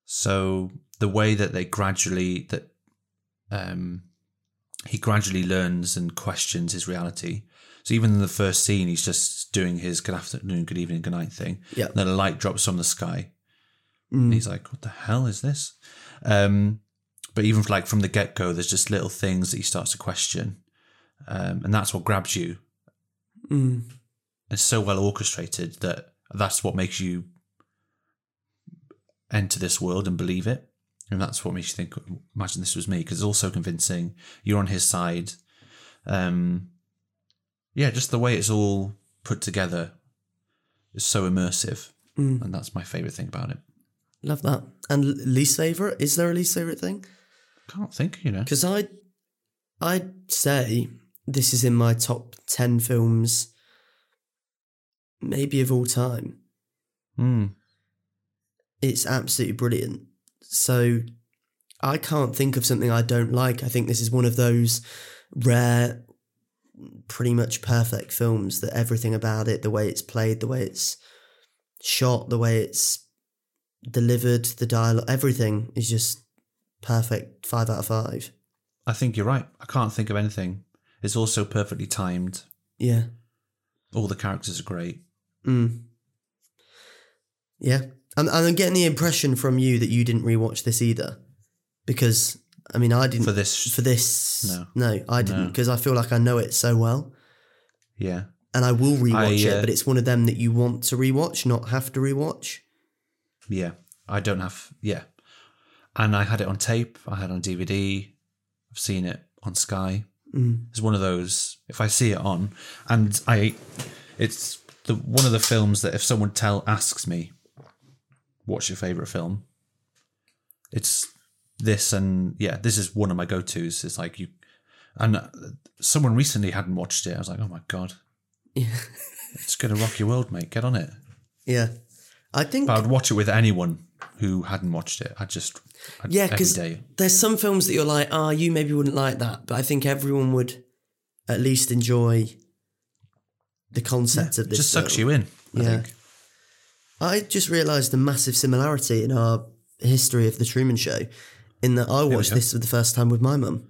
So the way that they gradually that um he gradually learns and questions his reality. So even in the first scene, he's just doing his good afternoon, good evening, good night thing. Yeah. Then a light drops from the sky. Mm. And he's like, "What the hell is this?" Um, but even like from the get go, there's just little things that he starts to question, um, and that's what grabs you Mm. it's so well orchestrated that that's what makes you enter this world and believe it. And that's what makes you think, imagine this was me, because it's also convincing. You're on his side. Um, yeah, just the way it's all put together is so immersive. Mm. And that's my favourite thing about it. Love that. And least favourite? Is there a least favourite thing? Can't think, you know. Because I, I'd say this is in my top ten films, maybe of all time. Mm. It's absolutely brilliant. So I can't think of something I don't like. I think this is one of those rare, pretty much perfect films that everything about it, the way it's played, the way it's shot, the way it's delivered, the dialogue, everything is just perfect. Five out of five. I think you're right. I can't think of anything. It's also perfectly timed. Yeah. All the characters are great. Mm. Yeah. And, and I'm getting the impression from you that you didn't rewatch this either. Because, I mean, I didn't. For this, For this. No. No, I didn't. No. Because I feel like I know it so well. yeah. And I will rewatch I, it, uh, but it's one of them that you want to rewatch, not have to rewatch. Yeah, I don't have. Yeah, and I had it on tape. I had it on DVD. I've seen it on Sky. Mm. It's one of those. If I see it on, and I, it's the one of the films that if someone tell asks me, "What's your favorite film?" It's this, and yeah, this is one of my go tos. It's like you, and uh, someone recently hadn't watched it. I was like, "Oh my god, Yeah. it's gonna rock your world, mate. Get on it." Yeah. I think. But I'd watch it with anyone who hadn't watched it. I just I'd, Yeah, because there's some films that you're like, ah, you maybe wouldn't like that, but I think everyone would at least enjoy the concept of It this. just sucks film. you in. I Yeah. think. I just realised the massive similarity in our history of the Truman Show, in that I watched this for the first time with my mum.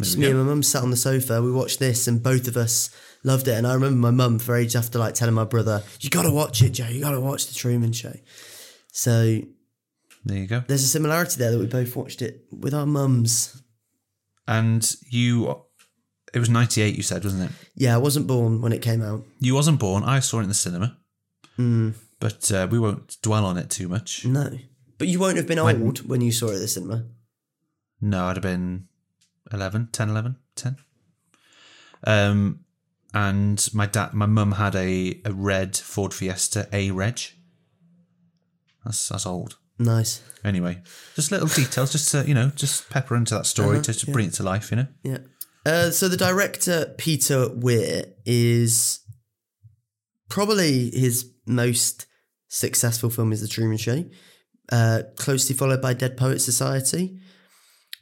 Just me go. and my mum sat on the sofa. We watched this, and both of us loved it. And I remember my mum for ages after like telling my brother, "You got to watch it, Joe. You got to watch the Truman Show." So There you go. there's a similarity there that we both watched it with our mums. And you, it was ninety eight. You said, wasn't it? Yeah, I wasn't born when it came out. You wasn't born. I saw it in the cinema, Mm, but uh, we won't dwell on it too much. no, but you won't have been When- old when you saw it at the cinema. No, I'd have been 11, 10, 11, 10. Um, and my dad, my mum had a, a red Ford Fiesta A Reg. That's that's old. Nice. Anyway, just little details, just to, you know, just pepper into that story Uh-huh, to, to yeah. bring it to life, you know. Yeah. Uh, so the director Peter Weir is probably his most successful film is The Truman Show, uh, closely followed by Dead Poet Society,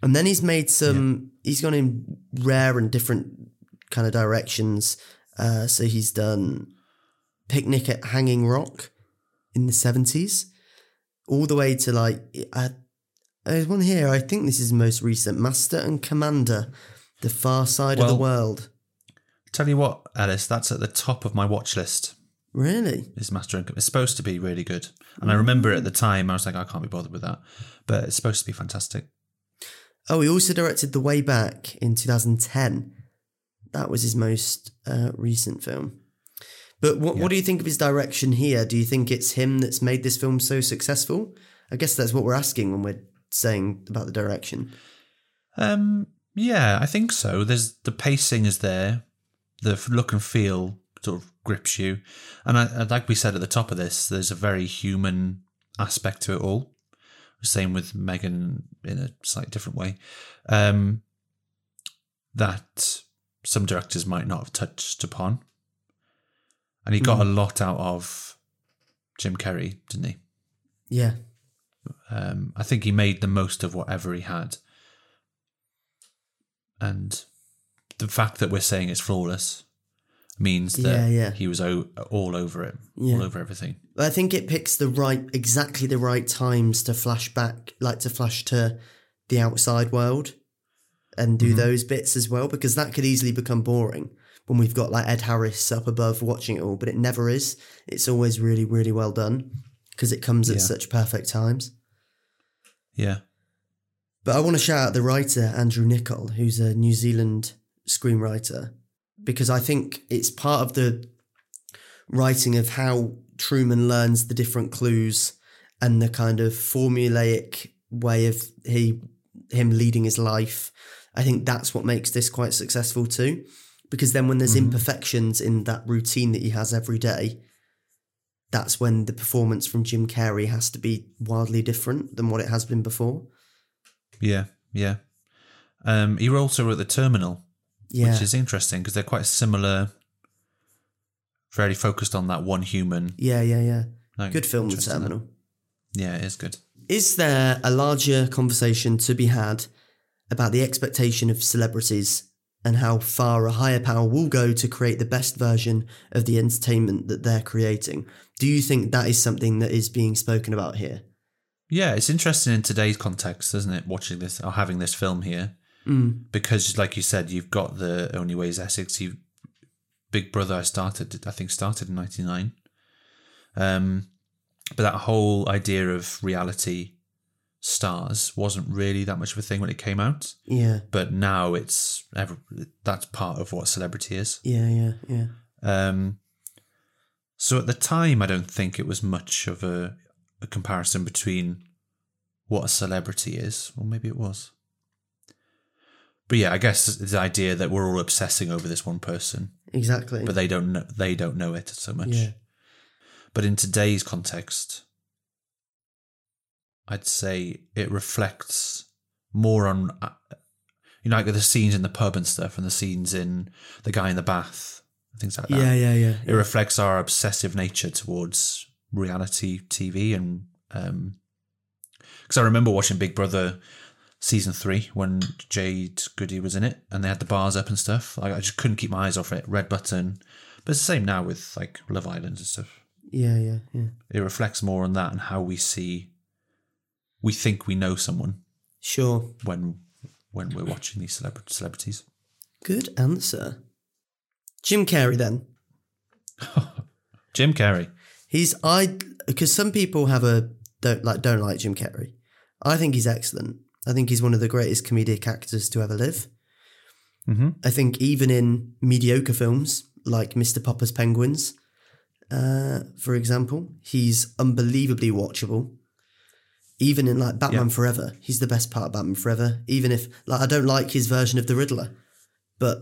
and then he's made some. He's gone in rare and different kind of directions. Uh, so he's done Picnic at Hanging Rock in the seventies, all the way to like I, there's one here. I think this is most recent. Master and Commander, The Far Side of the World. Tell you what, Ellis, that's at the top of my watch list. Really? Is Master and Commander. It's supposed to be really good, and I remember at the time I was like, I can't be bothered with that, but it's supposed to be fantastic. Oh, he also directed The Way Back in 2010. That was his most uh, recent film. But what, what do you think of his direction here? Do you think it's him that's made this film so successful? I guess that's what we're asking when we're saying about the direction. Um, yeah, I think so. There's the pacing is there, the look and feel sort of grips you, and I- like we said at the top of this, there's a very human aspect to it all. Same with M3GAN in a slightly different way, um, that some directors might not have touched upon, and he got a lot out of Jim Carrey, didn't he? Yeah. Um, I think he made the most of whatever he had. And the fact that we're saying it's flawless means that Yeah, yeah. he was o- all over it, Yeah. all over everything. I think it picks the right, exactly the right times to flash back, like to flash to the outside world and do mm-hmm. those bits as well, because that could easily become boring when we've got like Ed Harris up above watching it all, but it never is. It's always really, really well done because it comes at Yeah. such perfect times. Yeah. But I want to shout out the writer, Andrew Niccol, who's a New Zealand screenwriter, because I think it's part of the writing of how Truman learns the different clues and the kind of formulaic way of he him leading his life. I think that's what makes this quite successful too. Because then when there's imperfections in that routine that he has every day, that's when the performance from Jim Carrey has to be wildly different than what it has been before. Yeah. Yeah. Um, he also wrote The Terminal, Yeah. which is interesting because they're quite similar, very focused on that one human. Yeah, yeah, yeah. Like, Good film, The. Terminal. Yeah, it is good. Is there a larger conversation to be had about the expectation of celebrities and how far a higher power will go to create the best version of the entertainment that they're creating? Do you think that is something that is being spoken about here? Yeah, it's interesting in today's context, isn't it? Watching this or having this film here, Mm. because, like you said, you've got the Only Ways Essex. You, Big Brother, I started, I think, started in '99. Um, but that whole idea of reality stars wasn't really that much of a thing when it came out. Yeah, But now it's ever that's part of what celebrity is. yeah, yeah, yeah. Um, so at the time, I don't think it was much of a, a comparison between what a celebrity is, or maybe it was. But yeah, I guess the idea that we're all obsessing over this one person, Exactly. but they don't know they don't know it so much. Yeah. But in today's context, I'd say it reflects more on uh, you know like the scenes in the pub and stuff, and the scenes in the guy in the bath, things like that yeah, yeah, yeah. it reflects our obsessive nature towards reality TV and um because I remember watching Big Brother season three when Jade Goody was in it and they had the bars up and stuff. Like I just couldn't keep my eyes off it. Red button. But it's the same now with like Love Island and stuff. Yeah, yeah, yeah. It reflects more on that and how we see we think we know someone Sure. when when we're watching these celebra- celebrities. Good answer. Jim Carrey then. *laughs* Jim Carrey. He's I because some people have a don't like don't like Jim Carrey. I think he's excellent. I think he's one of the greatest comedic actors to ever live. Mm-hmm. I think even in mediocre films like Mr. Popper's Penguins, uh, for example, he's unbelievably watchable. Even in like Batman Yeah. Forever, he's the best part of Batman Forever. Even if like I don't like his version of the Riddler, but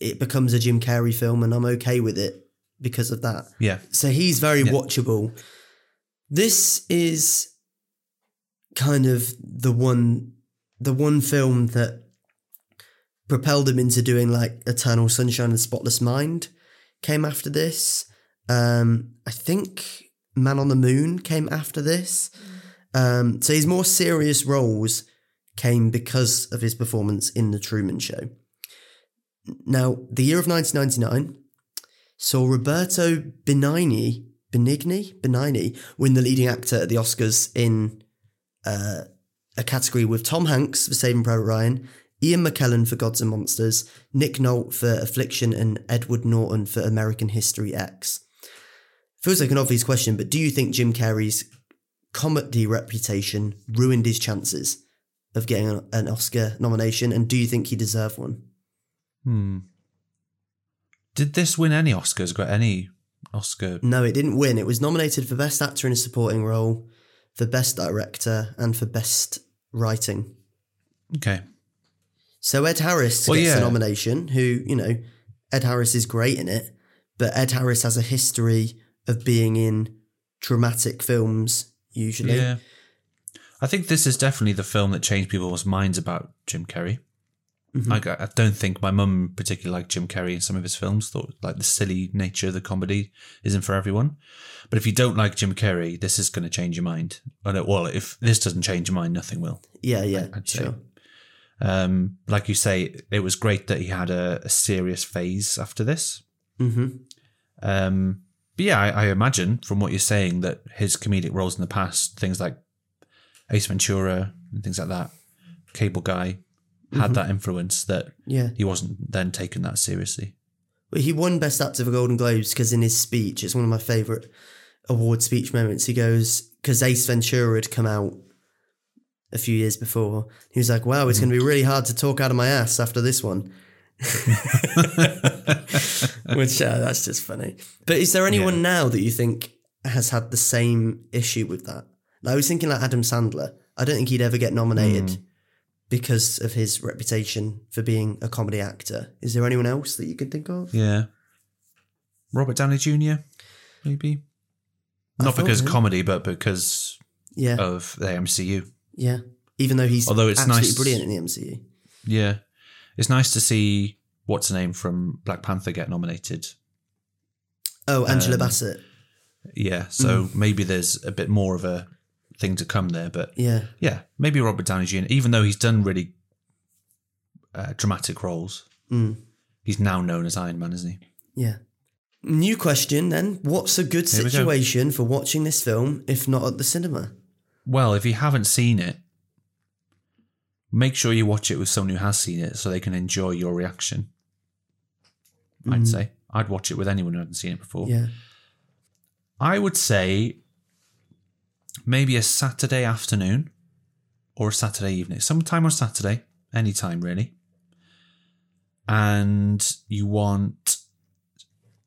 it becomes a Jim Carrey film and I'm okay with it because of that. Yeah. So he's very Yeah. watchable. This is kind of the one the one film that propelled him into doing like Eternal Sunshine and Spotless Mind came after this. Um, I think Man on the Moon came after this. Um, so his more serious roles came because of his performance in The Truman Show. Now, the year of 1999 saw Roberto Benigni, Benigni, Benigni win the leading actor at the Oscars in uh, a category with Tom Hanks for Saving Private Ryan, Ian McKellen for Gods and Monsters, Nick Nolte for Affliction, and Edward Norton for American History X. Feels like an obvious question, but do you think Jim Carrey's comedy reputation ruined his chances of getting an- Oscar nomination? And do you think he deserved one? Hmm. Did this win any Oscars? Got any Oscar? No, it didn't win. It was nominated for Best Actor in a Supporting Role, for Best Director, and for Best Writing. Okay. So Ed Harris Well, gets yeah. the nomination, who, you know, Ed Harris is great in it, but Ed Harris has a history of being in dramatic films, usually. Yeah. I think this is definitely the film that changed people's minds about Jim Carrey. Like, I I don't think my mum particularly liked Jim Carrey in some of his films. Thought like the silly nature of the comedy isn't for everyone. But if you don't like Jim Carrey, this is going to change your mind. Well, if this doesn't change your mind, nothing will. Yeah, yeah, I'd sure. Um, like you say, it was great that he had a, a serious phase after this. hmm Um, but yeah, I, I imagine from what you're saying that his comedic roles in the past, things like Ace Ventura and things like that, Cable Guy, had mm-hmm. that influence that Yeah. he wasn't then taken that seriously. But he won Best Actor for Golden Globes because in his speech, it's one of my favourite award speech moments. He goes, because Ace Ventura had come out a few years before. He was like, wow, it's mm-hmm. going to be really hard to talk out of my ass after this one. *laughs* Which, uh, that's just funny. But is there anyone Yeah. now that you think has had the same issue with that? I was thinking like Adam Sandler. I don't think he'd ever get nominated because of his reputation for being a comedy actor. Is there anyone else that you can think of? Yeah. Robert Downey Jr., maybe? I Not because comedy, but because Yeah. of the MCU. Yeah. Even though he's Although it's absolutely nice- brilliant in the MCU. Yeah. It's nice to see what's her name from Black Panther get nominated. Oh, Angela Um, Bassett. Yeah. So Mm. maybe there's a bit more of a thing to come there. But Yeah. yeah, maybe Robert Downey Jr., even though he's done really uh, dramatic roles, Mm. he's now known as Iron Man, isn't he? Yeah. New question then. What's a good we go. situation for watching this film if not at the cinema? Well, if you haven't seen it, make sure you watch it with someone who has seen it so they can enjoy your reaction. I'd say. I'd watch it with anyone who hasn't seen it before. Mm. Yeah. I would say maybe a Saturday afternoon or a Saturday evening. Sometime on Saturday, anytime really. And you want,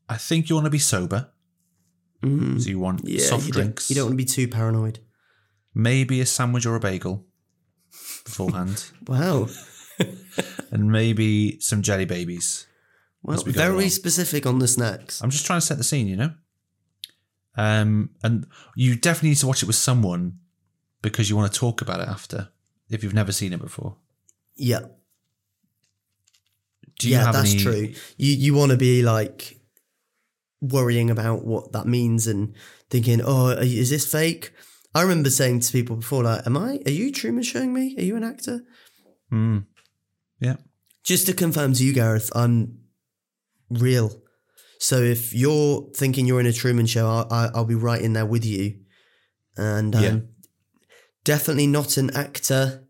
I think you want to be sober. Mm. So you want Yeah. soft you drinks, Don't, you don't want to be too paranoid. maybe a sandwich or a bagel beforehand, *laughs* Wow. and maybe some jelly babies. Well, we very along. specific on the snacks. I'm just trying to set the scene, you know? Um, and you definitely need to watch it with someone because you want to talk about it after if you've never seen it before. Yeah. Do you yeah, that's any- true. You you want to be like worrying about what that means and thinking, oh, is this fake? I remember saying to people before, like, am I? Are you Truman showing me? Are you an actor? Mm. Yeah. Just to confirm to you, Gareth, I'm real. So if you're thinking you're in a Truman show, I'll, I- I'll be right in there with you. And um, Yeah. definitely not an actor,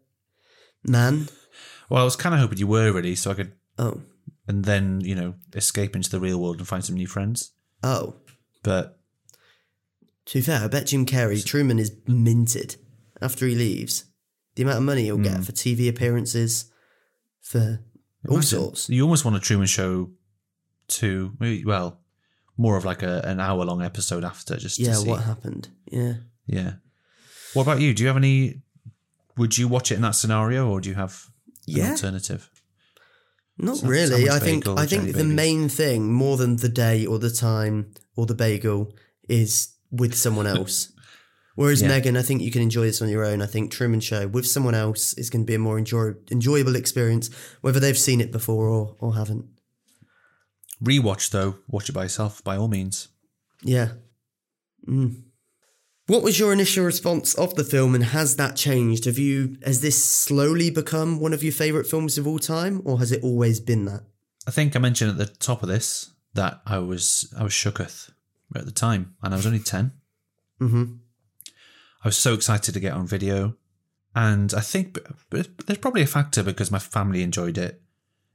man. Well, I was kind of hoping you were really, so I could, Oh, and then you know, escape into the real world and find some new friends. oh. But To be fair, I bet Jim Carrey, Truman is minted after he leaves. The amount of money he'll get hmm. for TV appearances, for all imagine- sorts. You almost want a Truman Show to, maybe, well, more of like a, an hour long episode after, just Yeah, to see. what happened? Yeah. Yeah. What about you? Do you have any? Would you watch it in that scenario, or do you have an Yeah. alternative? Not Sa- really. sandwich I think bagel, I think the main thing, more than the day or the time or the bagel, is with someone else. *laughs* Whereas Yeah. M3GAN, I think you can enjoy this on your own. I think Truman Show with someone else is going to be a more enjoy- enjoyable experience, whether they've seen it before or, or haven't. Rewatch though, watch it by yourself by all means. Yeah. Mm. What was your initial response of the film, and has that changed? Have you has this slowly become one of your favorite films of all time, or has it always been that? I think I mentioned at the top of this that I was I was shooketh at the time, and I was only 10 Mm-hmm. I was so excited to get on video, and I think there's probably a factor because my family enjoyed it.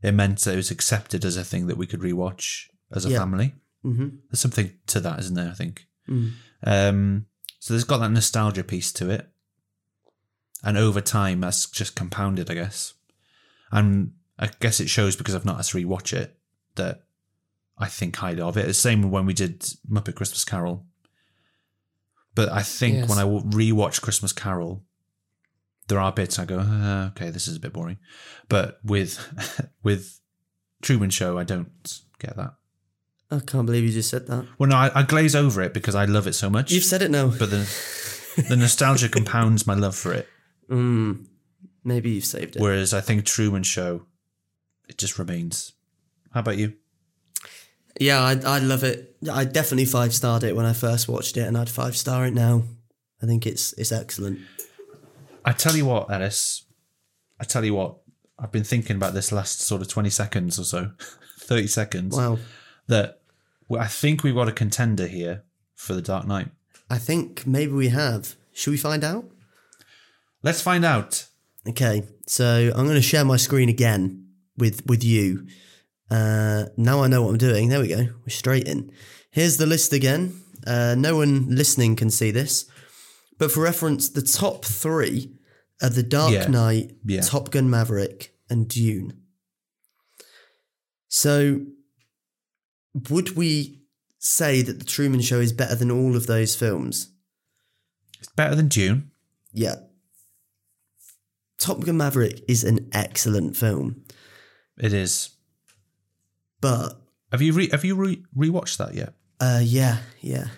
It meant that it was accepted as a thing that we could rewatch as a Yeah. family. Mm-hmm. There's something to that, isn't there? I think. Mm. Um, so there's got that nostalgia piece to it, and over time that's just compounded, I guess. And I guess it shows because I've not had to rewatch it that I think highly of it. The same when we did Muppet Christmas Carol. But I think Yes. when I rewatch Christmas Carol, there are bits I go, uh, okay, this is a bit boring. But with *laughs* with Truman Show, I don't get that. I can't believe you just said that. Well, no, I, I glaze over it because I love it so much. You've said it now. but the the nostalgia *laughs* compounds my love for it. Mm. Maybe you've saved it. Whereas I think Truman Show, it just remains. How about you? Yeah, I, I love it. I definitely five starred it when I first watched it, and I'd five star it now. I think it's it's excellent. I tell you what, Ellis. I tell you what. I've been thinking about this last sort of twenty seconds or so, *laughs* thirty seconds. Wow. That I think we've got a contender here for the Dark Knight. I think maybe we have. Should we find out? Let's find out. Okay, so I'm going to share my screen again with with you. Uh, now I know what I'm doing. There we go. We're straight in. Here's the list again. Uh, no one listening can see this, but for reference, the top three are The Dark Yeah. Knight, Yeah. Top Gun Maverick, and Dune. So, would we say that The Truman Show is better than all of those films? It's better than Dune. Yeah. Top Gun Maverick is an excellent film, It is. But Have you re- have you re- rewatched that yet? uh, yeah, yeah,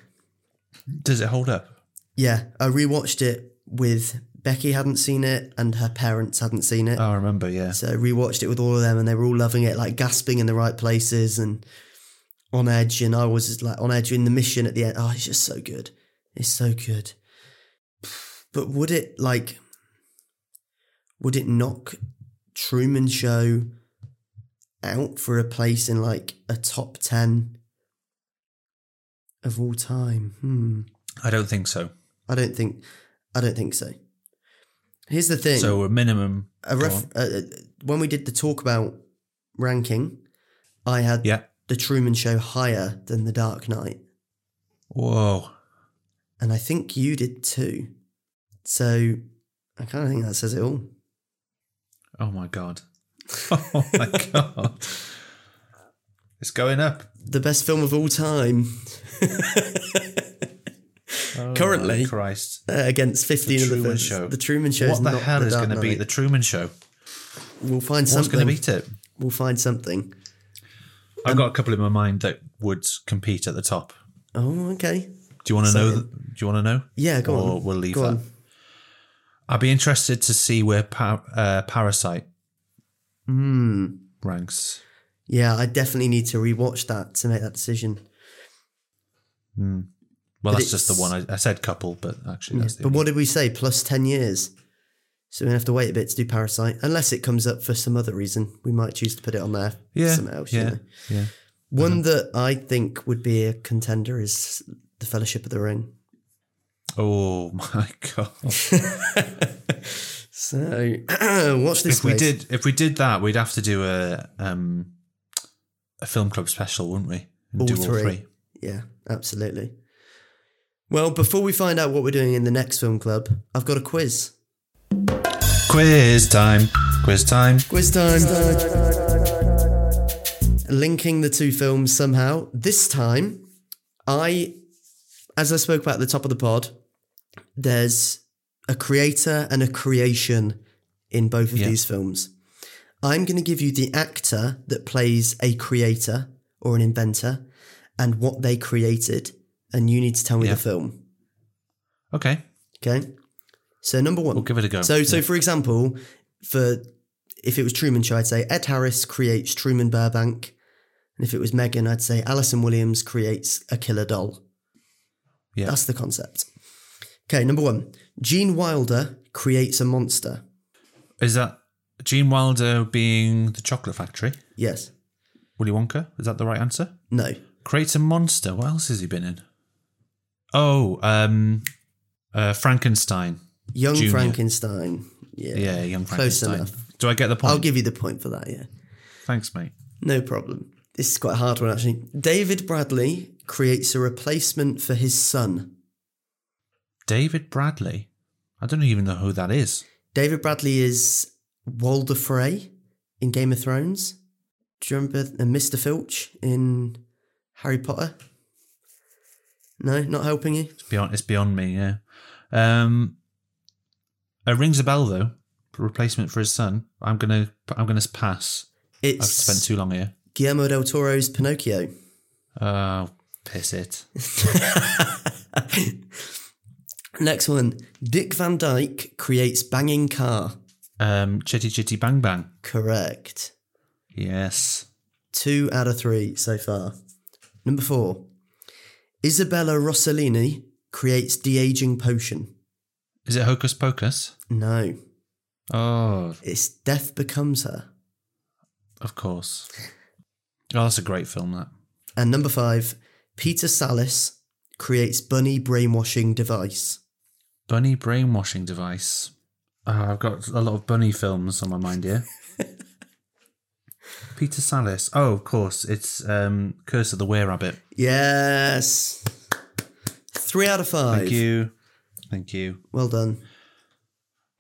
Does it hold up? yeah. I rewatched it with Becky hadn't seen it and her parents hadn't seen it, Oh, I remember. Yeah. so I rewatched it with all of them and they were all loving it, like gasping in the right places and on edge. And I was just like on edge in the mission at the end. Oh, it's just so good. It's so good. But would it like? Would it knock Truman Show out for a place in like a top ten of all time? Hmm. I don't think so. I don't think. I don't think so. Here's the thing. So a minimum. a ref- uh, uh, when we did the talk about ranking, I had Yeah. the Truman Show higher than the Dark Knight, Whoa. and I think you did too. So I kind of think that says it all. Oh my god. *laughs* Oh my god. It's going up. The best film of all time, Oh Currently. Christ. uh, against fifteen The of the Truman films. Show. The Truman Show. What the not hell the is going to beat the Truman Show? We'll find What's something. going to beat it? We'll find something. I've got a couple in my mind that would compete at the top. Oh, okay. Do you want to know? th- Do you want to know? Yeah, go or on. we'll leave Go that. on. I'd be interested to see where pa- uh, Parasite Hmm. ranks. Yeah, I definitely need to rewatch that to make that decision. Well, But that's just the one. I, I said couple, but actually, that's the But what did we say? Plus 10 years. So to have to wait a bit to do Parasite. Unless it comes up for some other reason. We might choose to put it on there. yeah, else, yeah, yeah. One that I think would be a contender is The Fellowship of the Ring. Oh *laughs* my god! *laughs* So *clears throat* watch this if we did, if we did that, we'd have to do a um a film club special, wouldn't we? All do three. Yeah, absolutely. Well, before we find out what we're doing in the next film club, I've got a quiz. Quiz time! Quiz time! Quiz time. Linking the two films somehow. This time, I, as I spoke about at the top of the pod, there's a creator and a creation in both of Yeah. these films. I'm going to give you the actor that plays a creator or an inventor and what they created, and you need to tell me Yeah. the film. Okay, Okay. So number one. We'll give it a go. So, so for example, for if it was Truman Show, I'd say Ed Harris creates Truman Burbank, and if it was M3GAN, I'd say Allison Williams creates a killer doll. Yeah. That's the concept. Okay, number one, Gene Wilder creates a monster. Is that Gene Wilder being the chocolate factory? Yes. Willy Wonka? Is that the right answer? No. Creates a monster. What else has he been in? Oh, um, uh, Frankenstein. Young Junior. Frankenstein. Yeah. Yeah, young Close Frankenstein. enough. Do I get the point? I'll give you the point for that, yeah. Thanks, mate. No problem. This is quite a hard one, actually. David Bradley creates a replacement for his son. David Bradley. I don't even know who that is. David Bradley is Walder Frey in Game of Thrones. Do you remember Mr. Filch in Harry Potter? No, not helping you? It's beyond. It's beyond me. Yeah. Um, it rings a bell though. Replacement for his son. I'm gonna. I'm gonna pass. I've spent too long here. Guillermo del Toro's Pinocchio. Oh, piss it. *laughs* Next one. Dick Van Dyke creates Banging Car. Um, Chitty Chitty Bang Bang. Correct. Yes. Two out of three so far. Number four. Isabella Rossellini creates de aging potion. Is it Hocus Pocus? No, Oh, it's Death Becomes Her. of course. Oh, that's a great film. That. And number five. Peter Sallis creates Bunny brainwashing device. Bunny brainwashing device. Oh, I've got a lot of bunny films on my mind here. *laughs* Peter Sallis. Oh, of course. It's um, Curse of the Were Rabbit. Yes. Three out of five. Thank you. Thank you. Well done.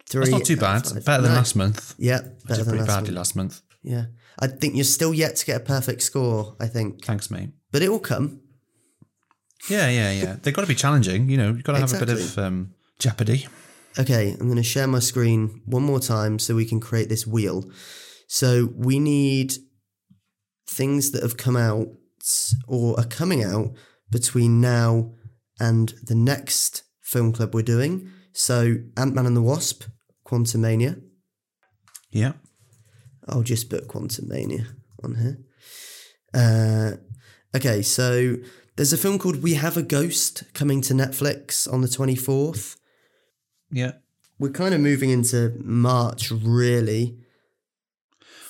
Three. That's not too bad. Better than No. last month. Yeah, I better did than pretty last badly month. last month. Yeah, I think you're still yet to get a perfect score. I think, Thanks, mate. but it will come. Yeah, yeah, yeah. They've got to be challenging. You know, you've got to have a bit of Exactly. um, jeopardy. Okay, I'm going to share my screen one more time so we can create this wheel. So we need things that have come out or are coming out between now and the next film club we're doing. So Ant Man and the Wasp, Quantumania. Yeah. I'll just put Quantumania on here. Uh, okay, so there's a film called We Have a Ghost coming to Netflix on the 24th. Yeah. We're kind of moving into March, really.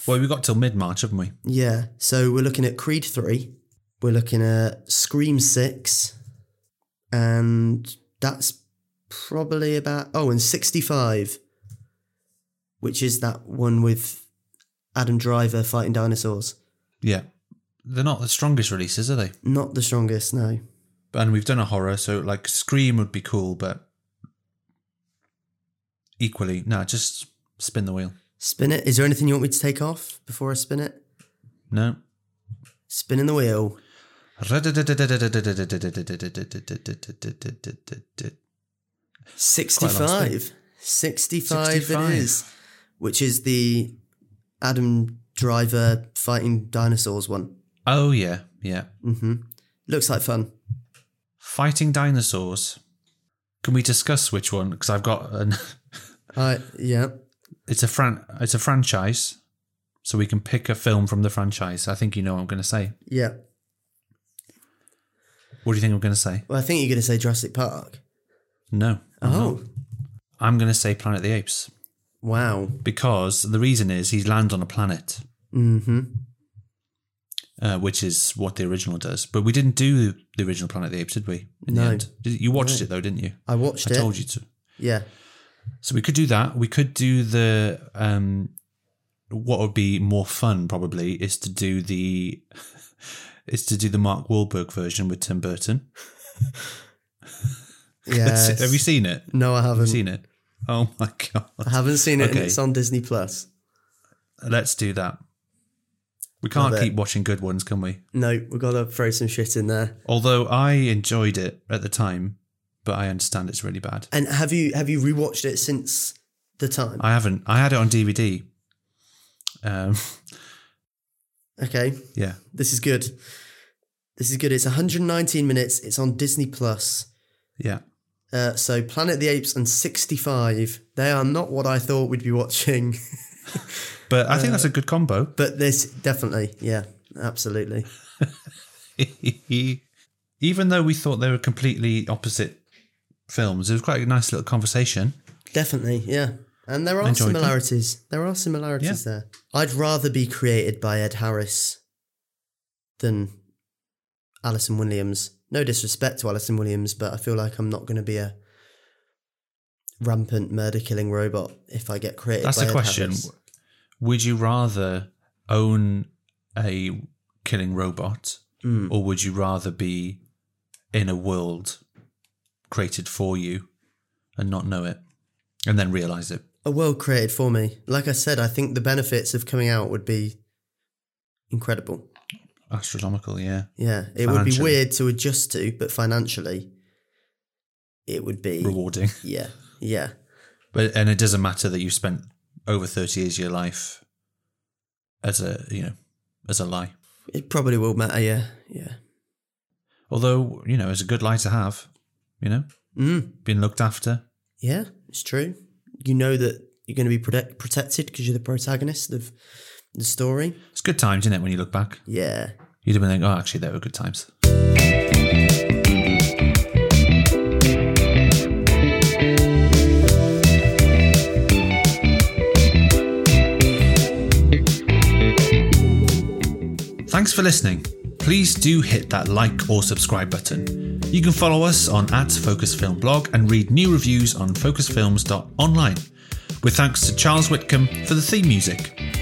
Well, we've got till mid March, haven't we? Yeah, so we're looking at Creed 3, we're looking at Scream 6, and that's probably about. Oh, and 65, which is that one with Adam Driver fighting dinosaurs. Yeah. They're not the strongest releases, are they? Not the strongest, no. And we've done a horror, so like Scream would be cool, but equally, no, just spin the wheel. Spin it. Is there anything you want me to take off before I spin it? No. Spinning the wheel. 65. 65, 65. it is. Which is the Adam Driver fighting dinosaurs one. Oh, yeah, yeah. Mm-hmm. Looks like fun. Fighting dinosaurs. Can we discuss which one? Because I've got an. *laughs* Uh, yeah. It's a fran. It's a franchise, so we can pick a film from the franchise. I think you know what I'm going to say. Yeah. What do you think I'm going to say? Well, I think you're going to say Jurassic Park. No. I'm Oh. not. I'm going to say Planet of the Apes Wow. because the reason is he lands on a planet, hmm uh, which is what the original does. But we didn't do the original Planet of the Apes, did we? In No. The end? You watched it though, didn't you? I watched I it. told you to. Yeah. So we could do that. We could do the um what would be more fun probably is to do the *laughs* is to do the Mark Wahlberg version with Tim Burton. Yes. *laughs* Have you seen it? no, I haven't. Seen it? Oh my god. I haven't seen it, and it's on Disney Plus. Let's do that. We can't keep watching good ones, can we? No, we've got to throw some shit in there. Although I enjoyed it at the time, but I understand it's really bad. And have you have you rewatched it since the time? I haven't. I had it on DVD. Um, okay, yeah. this is good. This is good. It's 119 minutes. It's on Disney Plus. Yeah. Uh, so Planet of the Apes and 65. They are not what I thought we'd be watching, *laughs* But I think that's a good combo. but this definitely, yeah, absolutely. *laughs* Even though we thought they were completely opposite films, it was quite a nice little conversation. Definitely, yeah. And there are similarities. There are similarities there. I'd rather be created by Ed Harris than Allison Williams. No disrespect to Allison Williams, but I feel like I'm not going to be a rampant murder killing robot if I get created That's by the Ed question. Harris. Would you rather own a killing robot Mm. or would you rather be in a world created for you and not know it and then realize it? A world created for me. Like I said, I think the benefits of coming out would be incredible. Astronomical, yeah. Yeah, it would be weird to adjust to, but financially, it would be Rewarding. *laughs* Yeah, yeah, But and it doesn't matter that you've spent over 30 years of your life as a, you know, as a lie. it probably will matter. Yeah, yeah. Although, you know, it's a good lie to have, you know, Mm, being looked after. yeah, it's true. You know that you're going to be protect- protected because you're the protagonist of the story. It's good times, isn't it, when you look back? Yeah, You'd have been like, oh, actually, they were good times. Thanks for listening. Please do hit that like or subscribe button. You can follow us on at Focus Film Blog and read new reviews on focusfilms.online. With thanks to Charles Witcombe for the theme music.